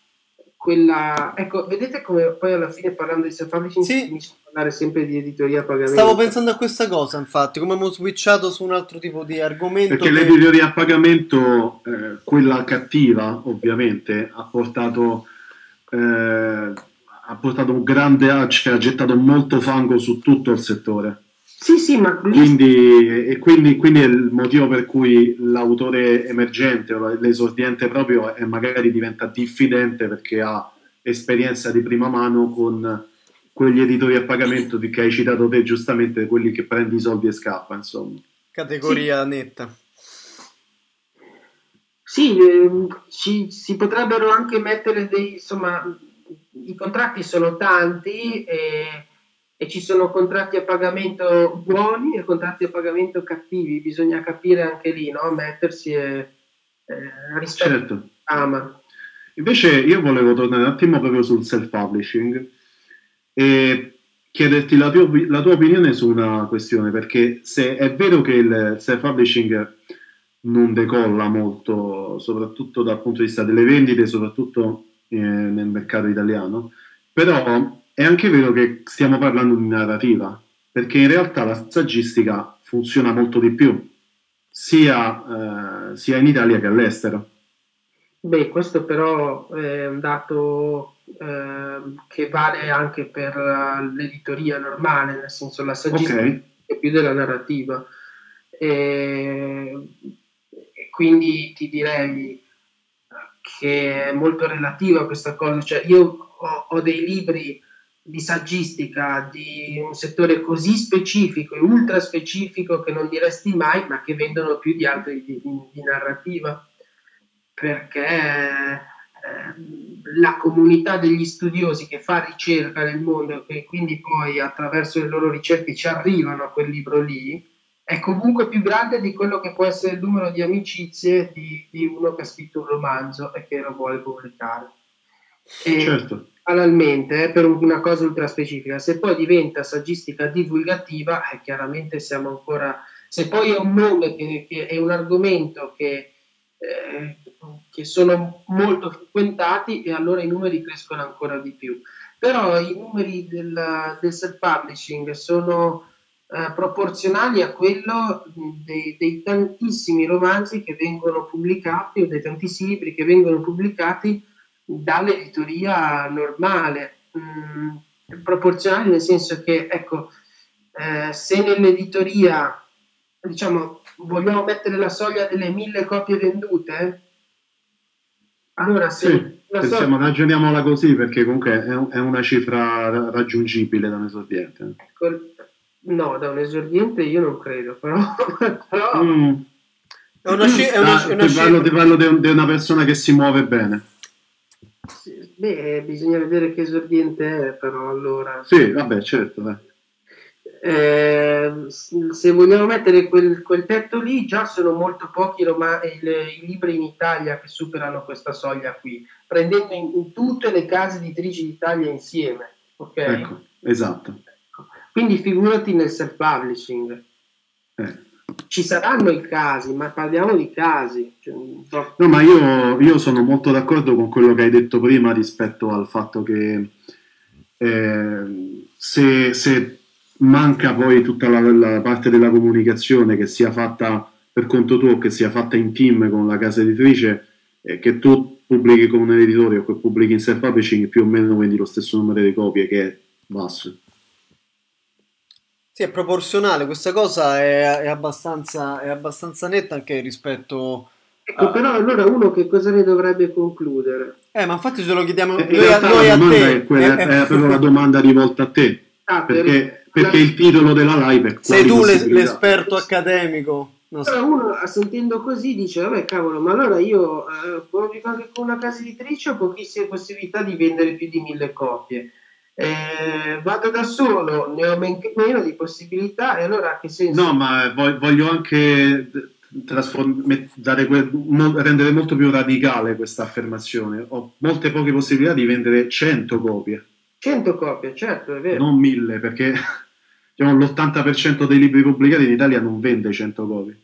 quella, ecco, vedete come poi alla fine parlando di self-publishing sì. finisce a parlare sempre di editoria a pagamento. Stavo pensando a questa cosa, infatti, come abbiamo switchato su un altro tipo di argomento. Perché che... l'editoria a pagamento, eh, quella cattiva, ovviamente, ha portato... Eh, ha portato un grande, cioè, ha gettato molto fango su tutto il settore sì, sì, ma quindi, e quindi, quindi, è il motivo per cui l'autore emergente o l'esordiente proprio è magari diventa diffidente perché ha esperienza di prima mano con quegli editori a pagamento di che hai citato te giustamente, quelli che prendi i soldi e scappa, insomma. Categoria sì. netta. Sì, eh, ci, si potrebbero anche mettere dei, insomma, i contratti sono tanti e e ci sono contratti a pagamento buoni e contratti a pagamento cattivi, bisogna capire anche lì, no? mettersi e eh, rispetto certo. ama. Invece io volevo tornare un attimo proprio sul self-publishing e chiederti la tua, la tua opinione su una questione, perché se è vero che il self-publishing non decolla molto, soprattutto dal punto di vista delle vendite, soprattutto eh, nel mercato italiano, però è anche vero che stiamo parlando di narrativa, perché in realtà la saggistica funziona molto di più, sia, eh, sia in Italia che all'estero. Beh, questo però è un dato eh, che vale anche per l'editoria normale, nel senso la saggistica okay. è più della narrativa. E, e quindi ti direi che è molto relativa questa cosa. Cioè, io ho, ho dei libri di saggistica di un settore così specifico e ultra specifico che non diresti mai, ma che vendono più di altri di, di, di narrativa, perché eh, la comunità degli studiosi che fa ricerca nel mondo e quindi poi attraverso le loro ricerche ci arrivano a quel libro lì, è comunque più grande di quello che può essere il numero di amicizie di, di uno che ha scritto un romanzo e che lo vuole pubblicare. E certo. Banalmente, eh, per una cosa ultra specifica, se poi diventa saggistica divulgativa, eh, chiaramente siamo ancora... Se poi è un nome che, che è un argomento che, eh, che sono molto frequentati, e allora i numeri crescono ancora di più. Però i numeri del, del self-publishing sono eh, proporzionali a quello dei, dei, tantissimi romanzi che vengono pubblicati o dei tantissimi libri che vengono pubblicati dall'editoria normale, mm, proporzionali nel senso che, ecco, eh, se nell'editoria, diciamo, vogliamo mettere la soglia delle mille copie vendute, allora se... Sì. Pensiamo, ragioniamola così perché comunque è, una cifra raggiungibile da un esordiente. Ecco, No, da un esordiente io non credo, però... <laughs> però... Mm. È una, sci- è una, ah, una ti, parlo, ti parlo di, un, di, una persona che si muove bene. Beh, bisogna vedere che esordiente è, però allora... Sì, vabbè, certo. Eh, se vogliamo mettere quel, quel, tetto lì, già sono molto pochi roma- i, i, libri in Italia che superano questa soglia qui, prendendo in, in tutte le case editrici d'Italia insieme. Ok? Ecco, esatto. Quindi figurati nel self-publishing. Eh. Ci saranno i casi, ma parliamo di casi. Cioè, no, ma io, io, sono molto d'accordo con quello che hai detto prima rispetto al fatto che eh, se, se, manca poi tutta la, la, parte della comunicazione che sia fatta per conto tuo, che sia fatta in team con la casa editrice, eh, che tu pubblichi come un editore o che pubblichi in self-publishing più o meno vendi lo stesso numero di copie che è basso. Sì, è proporzionale, questa cosa è, è, abbastanza, è abbastanza netta anche rispetto... Ecco, a... però allora uno che cosa ne dovrebbe concludere? Eh, ma infatti ce lo chiediamo eh, noi, a, noi a te. È, quella, eh, è proprio la domanda rivolta a te. Ah, perché, per, perché il titolo della live è Sei tu l'esperto accademico. Non so. uno sentendo così dice, vabbè cavolo, ma allora io eh, anche con una casa editrice ho pochissime possibilità di vendere più di mille copie eh, vado da solo, ne ho men- meno di possibilità e allora che senso? No, ma voglio anche trasform- que- rendere molto più radicale questa affermazione. Ho molte poche possibilità di vendere 100 copie. 100 copie, certo, è vero. Non 1000, perché diciamo, l'80% dei libri pubblicati in Italia non vende 100 copie.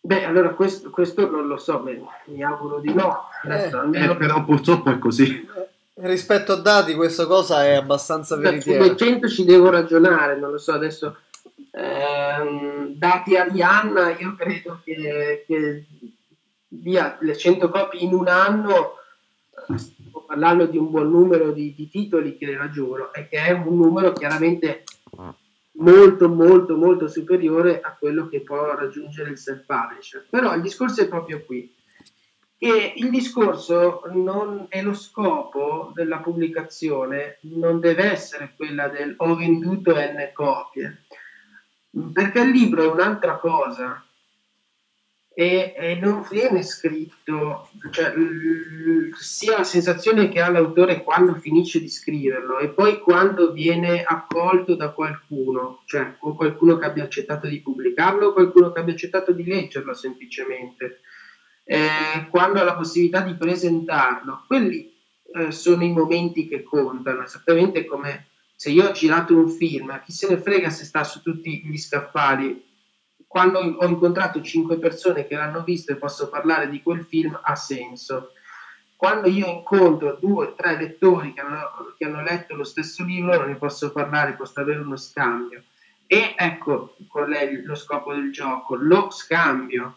Beh, allora questo, questo non lo so, beh, mi auguro di no. Adesso, eh, eh, però purtroppo è così. Rispetto a dati, questa cosa è abbastanza veritiera. Sulle 100 ci devo ragionare, non lo so, adesso ehm, dati Arianna, io credo che, che via le 100 copie in un anno, stiamo parlando di un buon numero di, di titoli che raggiungono e che è un numero chiaramente molto molto molto superiore a quello che può raggiungere il self-publisher. Però il discorso è proprio qui che il discorso non è lo scopo della pubblicazione, non deve essere quella del ho venduto n copie, perché il libro è un'altra cosa. E, e non viene scritto, cioè, sia la sensazione che ha l'autore quando finisce di scriverlo e poi quando viene accolto da qualcuno, cioè o qualcuno che abbia accettato di pubblicarlo o qualcuno che abbia accettato di leggerlo semplicemente eh, quando ha la possibilità di presentarlo, quelli eh, sono i momenti che contano, esattamente come se io ho girato un film, chi se ne frega se sta su tutti gli scaffali, quando ho incontrato cinque persone che l'hanno visto e posso parlare di quel film ha senso. Quando io incontro due o tre lettori che hanno, che hanno letto lo stesso libro, non ne posso parlare, posso avere uno scambio. E ecco qual è lo scopo del gioco, lo scambio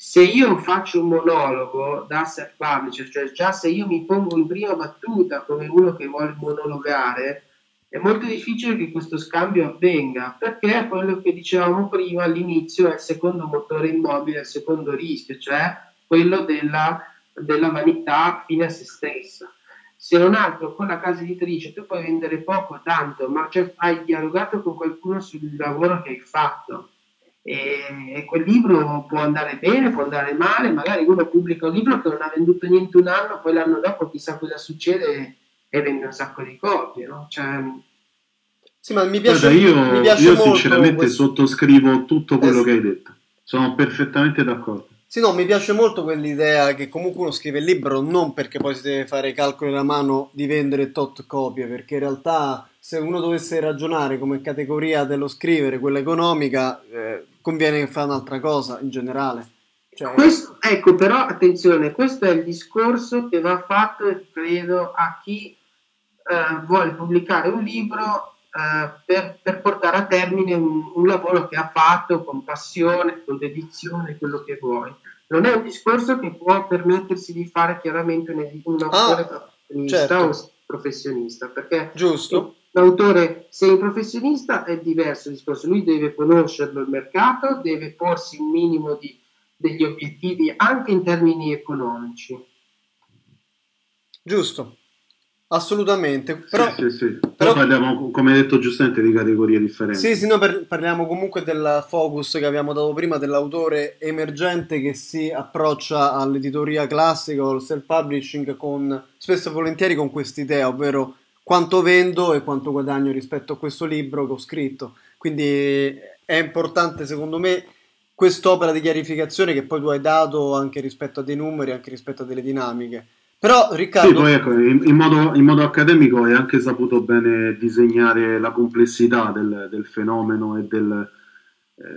se io faccio un monologo da self-publisher, cioè già se io mi pongo in prima battuta come uno che vuole monologare, è molto difficile che questo scambio avvenga, perché quello che dicevamo prima all'inizio è il secondo motore immobile, il secondo rischio, cioè quello della, della vanità fine a se stessa. Se non altro con la casa editrice tu puoi vendere poco o tanto, ma cioè, hai dialogato con qualcuno sul lavoro che hai fatto e, quel libro può andare bene, può andare male, magari uno pubblica un libro che non ha venduto niente un anno, poi l'anno dopo chissà cosa succede e vende un sacco di copie, no? Cioè, sì, ma mi piace, Guarda, io, mi piace io sinceramente questo... sottoscrivo tutto quello es- che hai detto, sono perfettamente d'accordo. Sì, no, mi piace molto quell'idea che comunque uno scrive il libro non perché poi si deve fare i calcoli alla mano di vendere tot copie, perché in realtà se uno dovesse ragionare come categoria dello scrivere, quella economica, eh, conviene fare un'altra cosa in generale. Cioè... Questo, ecco, però attenzione, questo è il discorso che va fatto, credo, a chi eh, vuole pubblicare un libro eh, per, per, portare a termine un, un, lavoro che ha fatto con passione, con dedizione, quello che vuoi. Non è un discorso che può permettersi di fare chiaramente un, un autore ah, professionista certo. o professionista, perché Giusto. L'autore, se è un professionista, è diverso il discorso. Lui deve conoscerlo il mercato, deve porsi un minimo di, degli obiettivi anche in termini economici. Giusto. Assolutamente, però, sì, sì, sì. però, però parliamo, come hai detto giustamente, di categorie differenti. Sì, sì, no, per, parliamo comunque del focus che abbiamo dato prima dell'autore emergente che si approccia all'editoria classica o al self-publishing con, spesso e volentieri con quest'idea, ovvero quanto vendo e quanto guadagno rispetto a questo libro che ho scritto. Quindi è importante, secondo me, quest'opera di chiarificazione che poi tu hai dato anche rispetto a dei numeri, anche rispetto a delle dinamiche. Però Riccardo... Sì, poi ecco, in, modo, in, modo, accademico hai anche saputo bene disegnare la complessità del, del fenomeno e del,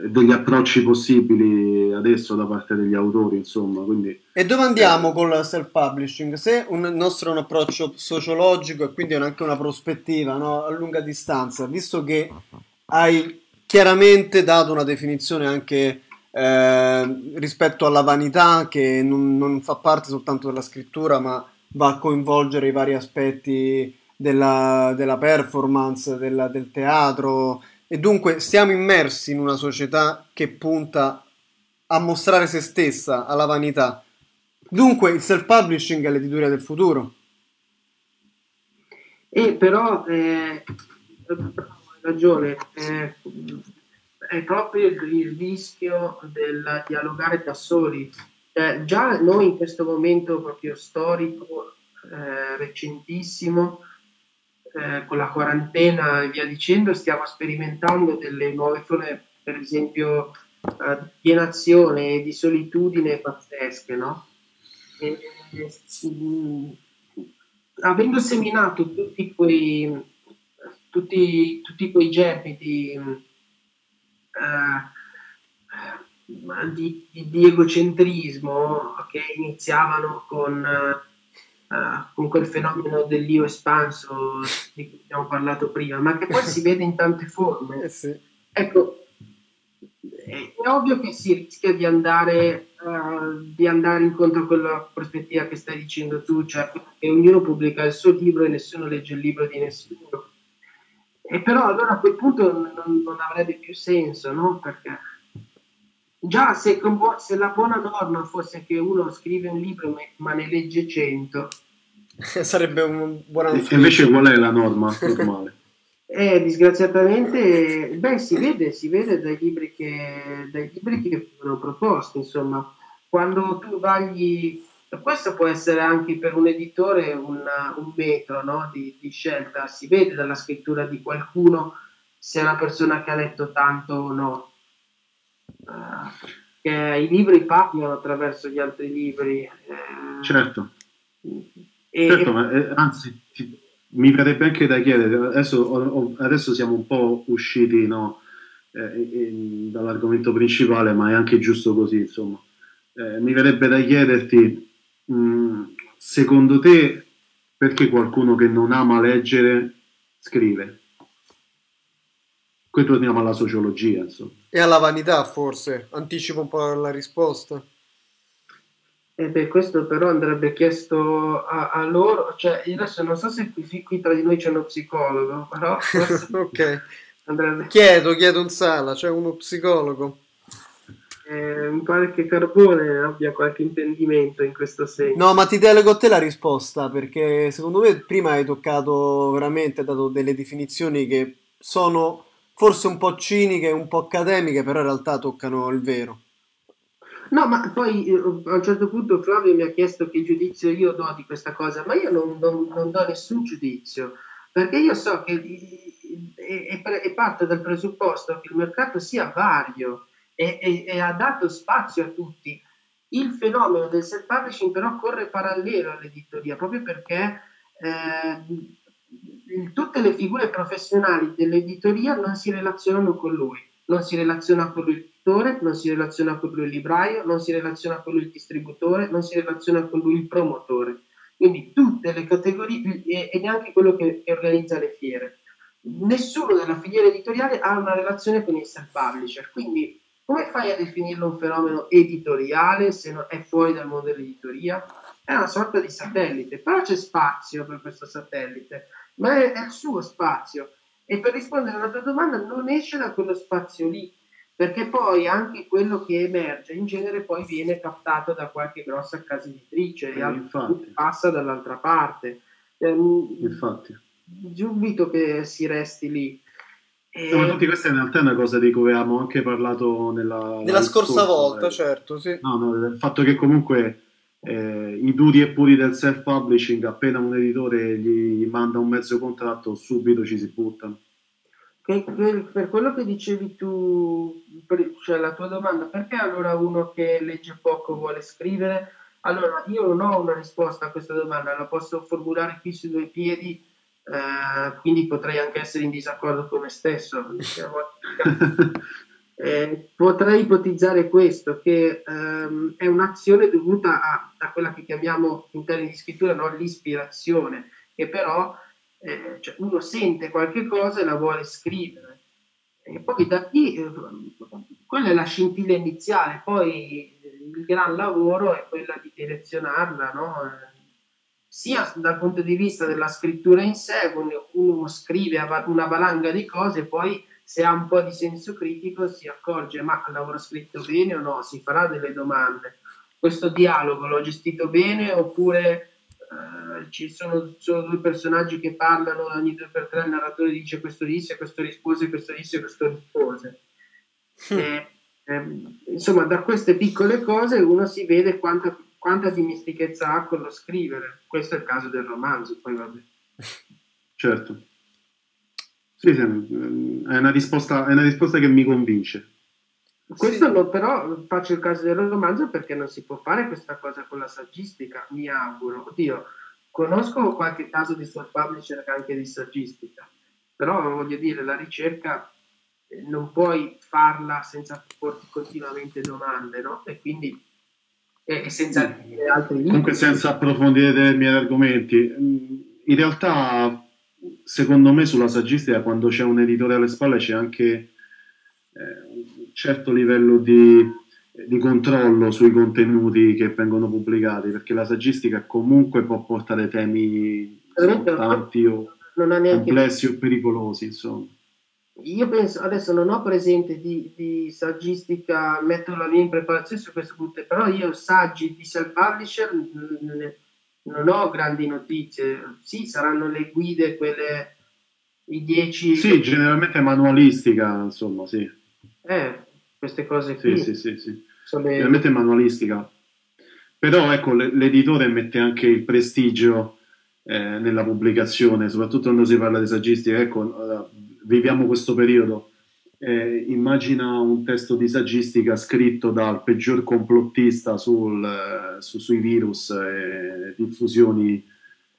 degli approcci possibili adesso da parte degli autori, insomma. Quindi, e dove andiamo eh, con il self-publishing? Se un, il nostro è un approccio sociologico e quindi anche una prospettiva no? a lunga distanza, visto che hai chiaramente dato una definizione anche eh, rispetto alla vanità che non, non, fa parte soltanto della scrittura ma va a coinvolgere i vari aspetti della, della performance, della, del teatro e dunque siamo immersi in una società che punta a mostrare se stessa, alla vanità. Dunque il self-publishing è l'editoria del futuro. E però eh, ragione, eh, è proprio il rischio del dialogare da soli. Eh, già noi in questo momento proprio storico, eh, recentissimo, eh, con la quarantena e via dicendo, stiamo sperimentando delle nuove forme, per esempio, eh, di alienazione e di solitudine pazzesche, no? E, mh, avendo seminato tutti quei, tutti, tutti quei germi di eh, di, di, egocentrismo che iniziavano con, uh, con, quel fenomeno dell'io espanso di cui abbiamo parlato prima, ma che poi si <laughs> vede in tante forme. Eh sì. Ecco, è, è, ovvio che si rischia di andare, uh, di andare incontro a quella prospettiva che stai dicendo tu, cioè che ognuno pubblica il suo libro e nessuno legge il libro di nessuno e però allora a quel punto non, non avrebbe più senso, no? Perché già se, se, la buona norma fosse che uno scrive un libro ma ne legge 100 <laughs> sarebbe un buon E invece qual è la norma normale? <laughs> eh, disgraziatamente, beh, si vede, si vede dai libri che, dai libri che vengono proposti, insomma, quando tu vagli questo può essere anche per un editore una, un metro no? di, di, scelta, si vede dalla scrittura di qualcuno se è una persona che ha letto tanto o no. Uh, I libri parlano attraverso gli altri libri. Eh, certo, e, certo ma, eh, anzi ti, mi verrebbe anche da chiedere, adesso, adesso siamo un po' usciti no, eh, dall'argomento principale, ma è anche giusto così, insomma. Eh, mi verrebbe da chiederti Mm, secondo te perché qualcuno che non ama leggere scrive? Qui torniamo alla sociologia, insomma. E alla vanità, forse. Anticipo un po' la risposta. E beh, questo però andrebbe chiesto a, a, loro. Cioè, io adesso non so se qui, qui tra di noi c'è uno psicologo, però... <laughs> ok. Andrebbe... Chiedo, chiedo in sala, c'è uno psicologo eh, mi pare che Carbone abbia qualche intendimento in questo senso. No, ma ti delego a te la risposta perché secondo me prima hai toccato veramente, hai dato delle definizioni che sono forse un po' ciniche, un po' accademiche, però in realtà toccano il vero. No, ma poi eh, a un certo punto Flavio mi ha chiesto che giudizio io do di questa cosa, ma io non, non, non do nessun giudizio, perché io so che e, e, parto dal presupposto che il mercato sia vario e, e, e ha dato spazio a tutti. Il fenomeno del self-publishing però corre parallelo all'editoria, proprio perché eh, tutte le figure professionali dell'editoria non si relazionano con lui, non si relaziona con lui il editore, non si relaziona con lui il libraio, non si relaziona con lui il distributore, non si relaziona con lui il promotore. Quindi tutte le categorie e, e neanche quello che, che organizza le fiere. Nessuno della filiera editoriale ha una relazione con il self-publisher, quindi come fai a definirlo un fenomeno editoriale se non è fuori dal mondo dell'editoria? È una sorta di satellite, però c'è spazio per questo satellite, ma è, è il suo spazio. E per rispondere alla tua domanda non esce da quello spazio lì, perché poi anche quello che emerge in genere poi viene captato da qualche grossa casa editrice eh, e passa dall'altra parte. Ehm, infatti. Dubito che si resti lì. E... No, infatti questa in realtà è una cosa di cui avevamo anche parlato nella, nella scorsa volta, eh. certo, sì. No, no, il fatto che comunque eh, i duri e puri del self-publishing, appena un editore gli manda un mezzo contratto, subito ci si buttano. Per, per quello che dicevi tu, per, cioè la tua domanda, perché allora uno che legge poco vuole scrivere? Allora, io non ho una risposta a questa domanda, la posso formulare qui su due piedi eh, quindi potrei anche essere in disaccordo con me stesso. Diciamo. <laughs> eh, potrei ipotizzare questo, che ehm, è un'azione dovuta a, a, quella che chiamiamo in termini di scrittura no? l'ispirazione, che però eh, cioè uno sente qualche cosa e la vuole scrivere. E poi da lì, eh, quella è la scintilla iniziale, poi il gran lavoro è quella di direzionarla, no? sia dal punto di vista della scrittura in sé, quando uno scrive una valanga di cose, poi se ha un po' di senso critico si accorge ma l'avrò scritto bene o no, si farà delle domande. Questo dialogo l'ho gestito bene oppure eh, ci sono solo due personaggi che parlano ogni due per tre, il narratore dice questo disse, questo rispose, questo disse, questo rispose. Mm. E, eh, insomma, da queste piccole cose uno si vede quanta quanta dimestichezza ha con lo scrivere. Questo è il caso del romanzo, poi vabbè. Certo. Sì, sì, è una risposta, è una risposta che mi convince. Questo sì. no, però faccio il caso del romanzo perché non si può fare questa cosa con la saggistica, mi auguro. Oddio, conosco qualche caso di suo publisher anche di saggistica, però voglio dire, la ricerca eh, non puoi farla senza porti continuamente domande, no? E quindi e senza dire altri libri. Comunque senza approfondire determinati argomenti, in realtà secondo me sulla saggistica quando c'è un editore alle spalle c'è anche eh, un certo livello di, di, controllo sui contenuti che vengono pubblicati, perché la saggistica comunque può portare temi importanti o complessi o pericolosi, insomma. Io penso, adesso non ho presente di, di saggistica, metto la mia in preparazione su questo punto, però io saggi di self-publisher non ho grandi notizie. Sì, saranno le guide, quelle, i 10... Sì, generalmente manualistica, insomma, sì. Eh, queste cose qui. Sì, sì, sì, sì. Le... Generalmente manualistica. Però, ecco, l'editore mette anche il prestigio eh, nella pubblicazione, soprattutto quando si parla di saggistica. Ecco, viviamo questo periodo. Eh, immagina un testo di saggistica scritto dal peggior complottista sul, eh, su, sui virus e diffusioni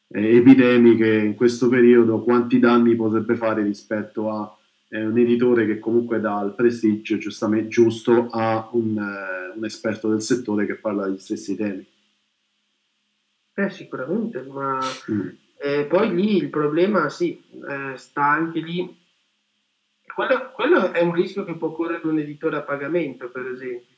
eh, epidemiche in questo periodo, quanti danni potrebbe fare rispetto a eh, un editore che comunque dà il prestigio giustamente giusto a un, eh, un esperto del settore che parla degli stessi temi. Eh, sicuramente, ma mm. eh, poi lì il problema sì, eh, sta anche lì quello, quello, è un rischio che può correre un editore a pagamento, per esempio.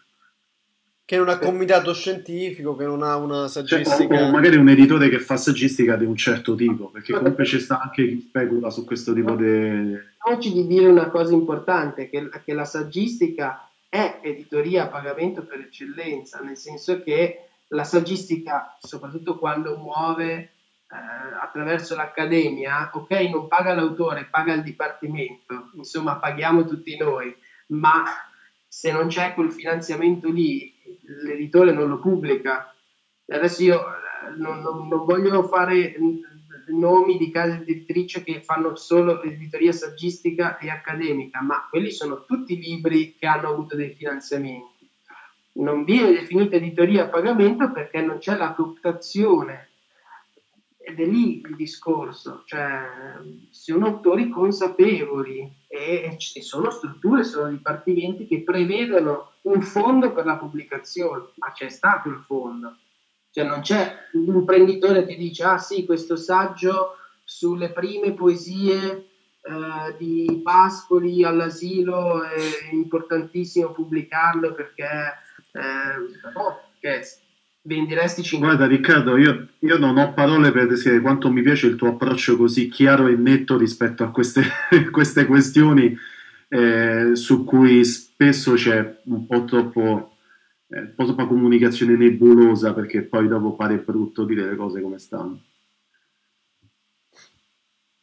Che non ha comitato scientifico, che non ha una saggistica. Cioè, o magari un editore che fa saggistica di un certo tipo, perché comunque c'è sta anche chi specula su questo tipo di. Oggi di dire una cosa importante: che, che la saggistica è editoria a pagamento per eccellenza, nel senso che la saggistica, soprattutto quando muove attraverso l'accademia, ok, non paga l'autore, paga il dipartimento, insomma paghiamo tutti noi, ma se non c'è quel finanziamento lì, l'editore non lo pubblica. Adesso io eh, non, non, non voglio fare nomi di case editrici che fanno solo editoria saggistica e accademica, ma quelli sono tutti libri che hanno avuto dei finanziamenti. non viene definita editoria a pagamento perché non c'è la cooptazione. Ed è lì il discorso, cioè sono autori consapevoli e ci sono strutture, sono dipartimenti che prevedono un fondo per la pubblicazione, ma c'è stato il fondo. Cioè non c'è un imprenditore che dice ah sì, questo saggio sulle prime poesie eh, di Pascoli all'asilo è importantissimo pubblicarlo perché, eh, perché venderesti 5 Guarda Riccardo, io, io, non ho parole per descrivere quanto mi piace il tuo approccio così chiaro e netto rispetto a queste, <laughs> queste questioni eh, su cui spesso c'è un po' troppo eh, un po' troppa comunicazione nebulosa perché poi dopo pare brutto dire le cose come stanno.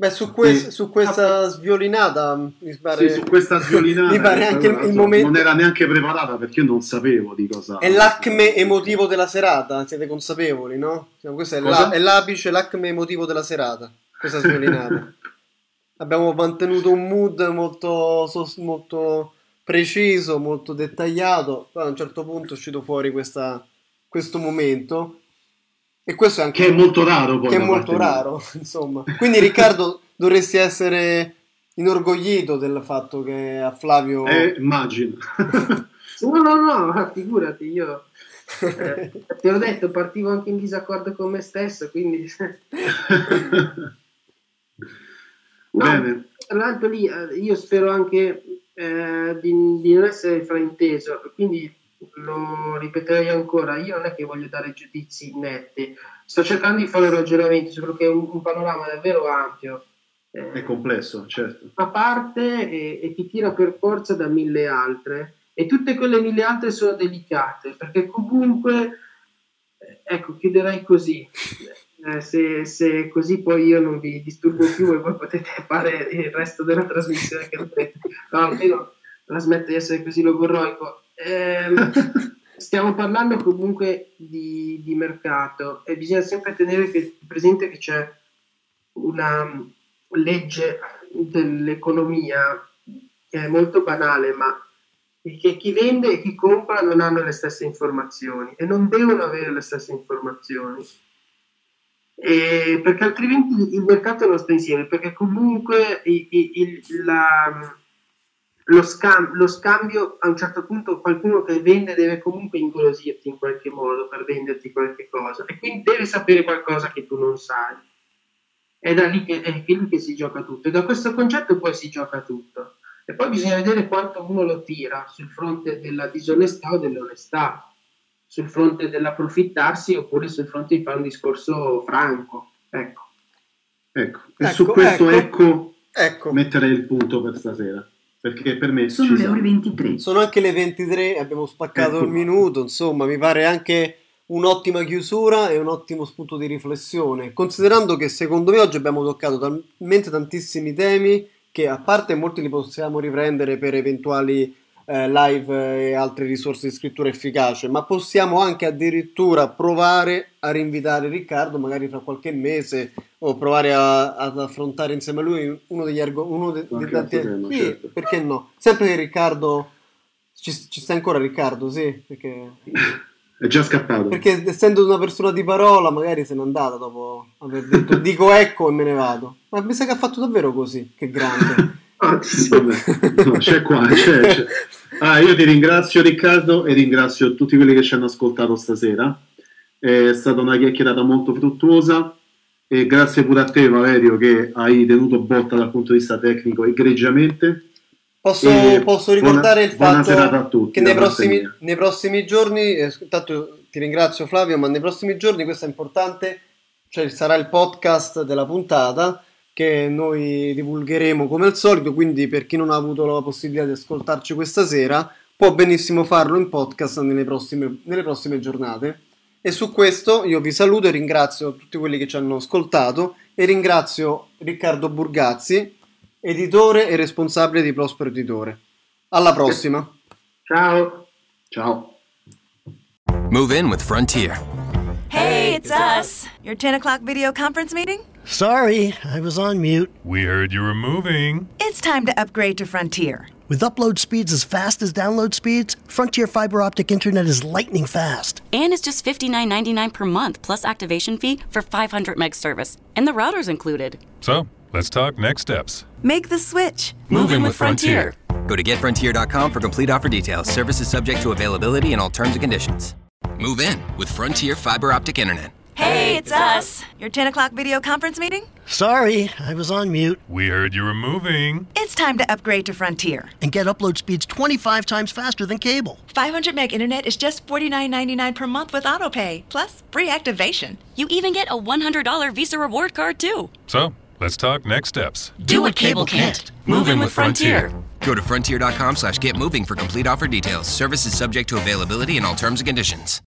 Beh, su, que- e... su questa sviolinata mi pare... Sì, su questa sviolinata mi pare <laughs> anche il, il momento... Non era neanche preparata perché io non sapevo di cosa... È l'acme emotivo della serata, siete consapevoli, no? Questo è, la- è l'apice, l'acme emotivo della serata, questa sviolinata. <laughs> Abbiamo mantenuto un mood molto, molto preciso, molto dettagliato, poi a un certo punto è uscito fuori questa, questo momento e questo è anche che è molto raro poi che è molto raro <laughs> insomma. Quindi Riccardo dovresti essere inorgoglito del fatto che a Flavio eh, immagino. <laughs> No no no figurati io eh, ti ho detto partivo anche in disaccordo con me stesso quindi <laughs> no, Bene. tra l'altro lì eh, io spero anche eh, di, di non essere frainteso quindi lo ripeterei ancora, io non è che voglio dare giudizi netti, sto cercando di fare ragionamenti su quello che è un, un panorama davvero ampio. Eh, è complesso, certo. A parte e, e, ti tira per forza da mille altre, e tutte quelle mille altre sono delicate, perché comunque, eh, ecco, chiuderei così. Eh, se, se, così poi io non vi disturbo più e voi potete fare il resto della trasmissione che dovete. No, almeno la smette di essere così logorroico eh, <laughs> stiamo parlando comunque di, di, mercato e bisogna sempre tenere che, presente che c'è una legge dell'economia che è molto banale, ma che chi vende e chi compra non hanno le stesse informazioni e non devono avere le stesse informazioni. E perché altrimenti il mercato non sta insieme, perché comunque il, il, la, lo, scam- lo, scambio a un certo punto qualcuno che vende deve comunque ingolosirti in qualche modo per venderti qualche cosa e quindi deve sapere qualcosa che tu non sai. È da lì che, è lì che si gioca tutto e da questo concetto poi si gioca tutto. E poi bisogna vedere quanto uno lo tira sul fronte della disonestà o dell'onestà, sul fronte dell'approfittarsi oppure sul fronte di fare un discorso franco. Ecco. Ecco, e ecco, su questo ecco, ecco, ecco metterei il punto per stasera perché per me sono le ore 23. Sono anche le 23, abbiamo spaccato ecco. il minuto, insomma, mi pare anche un'ottima chiusura e un ottimo spunto di riflessione, considerando che secondo me oggi abbiamo toccato talmente tantissimi temi che a parte molti li possiamo riprendere per eventuali eh, live e altre risorse di scrittura efficace, ma possiamo anche addirittura provare a rinvitare Riccardo magari tra qualche mese o provare a, ad affrontare insieme a lui uno degli argomenti. De, de, sì, certo. perché no? Sempre che Riccardo. Ci, ci sta ancora Riccardo, sì, perché. È già scappato. Perché essendo una persona di parola, magari se n'è andata dopo aver detto <laughs> dico ecco e me ne vado. Ma mi sa che ha fatto davvero così, che grande. <laughs> ah, sì. no, c'è qua, c'è, c'è. <laughs> Ah, io ti ringrazio Riccardo e ringrazio tutti quelli che ci hanno ascoltato stasera. È stata una chiacchierata molto fruttuosa e grazie pure a te Valerio che hai tenuto botta dal punto di vista tecnico egregiamente. Posso, posso ricordare buona, il fatto tutti, che nei prossimi, nei prossimi, giorni, eh, intanto ti ringrazio Flavio, ma nei prossimi giorni, questo è importante, cioè sarà il podcast della puntata che noi divulgheremo come al solito, quindi per chi non ha avuto la possibilità di ascoltarci questa sera può benissimo farlo in podcast nelle prossime, nelle prossime giornate. E su questo io vi saluto e ringrazio tutti quelli che ci hanno ascoltato e ringrazio Riccardo Burgazzi, editore e responsabile di Prospero Editore. Alla prossima. Ciao. Ciao. Move in with Frontier. Hey, it's us. Your 10 o'clock video conference meeting? Sorry, I was on mute. We heard you were moving. It's time to upgrade to Frontier. With upload speeds as fast as download speeds, Frontier fiber optic internet is lightning fast. And it's just $59.99 per month plus activation fee for 500 meg service. And the router's included. So, let's talk next steps. Make the switch. Moving with Frontier. Go to getfrontier.com for complete offer details. Services subject to availability and all terms and conditions. Move in with Frontier Fiber Optic Internet. Hey, it's us. Your 10 o'clock video conference meeting? Sorry, I was on mute. We heard you were moving. It's time to upgrade to Frontier. And get upload speeds 25 times faster than cable. 500 meg internet is just $49.99 per month with autopay, plus free activation. You even get a $100 Visa reward card, too. So, let's talk next steps. Do what cable can't. Moving with Frontier. Go to frontier.com slash get moving for complete offer details. Services subject to availability and all terms and conditions.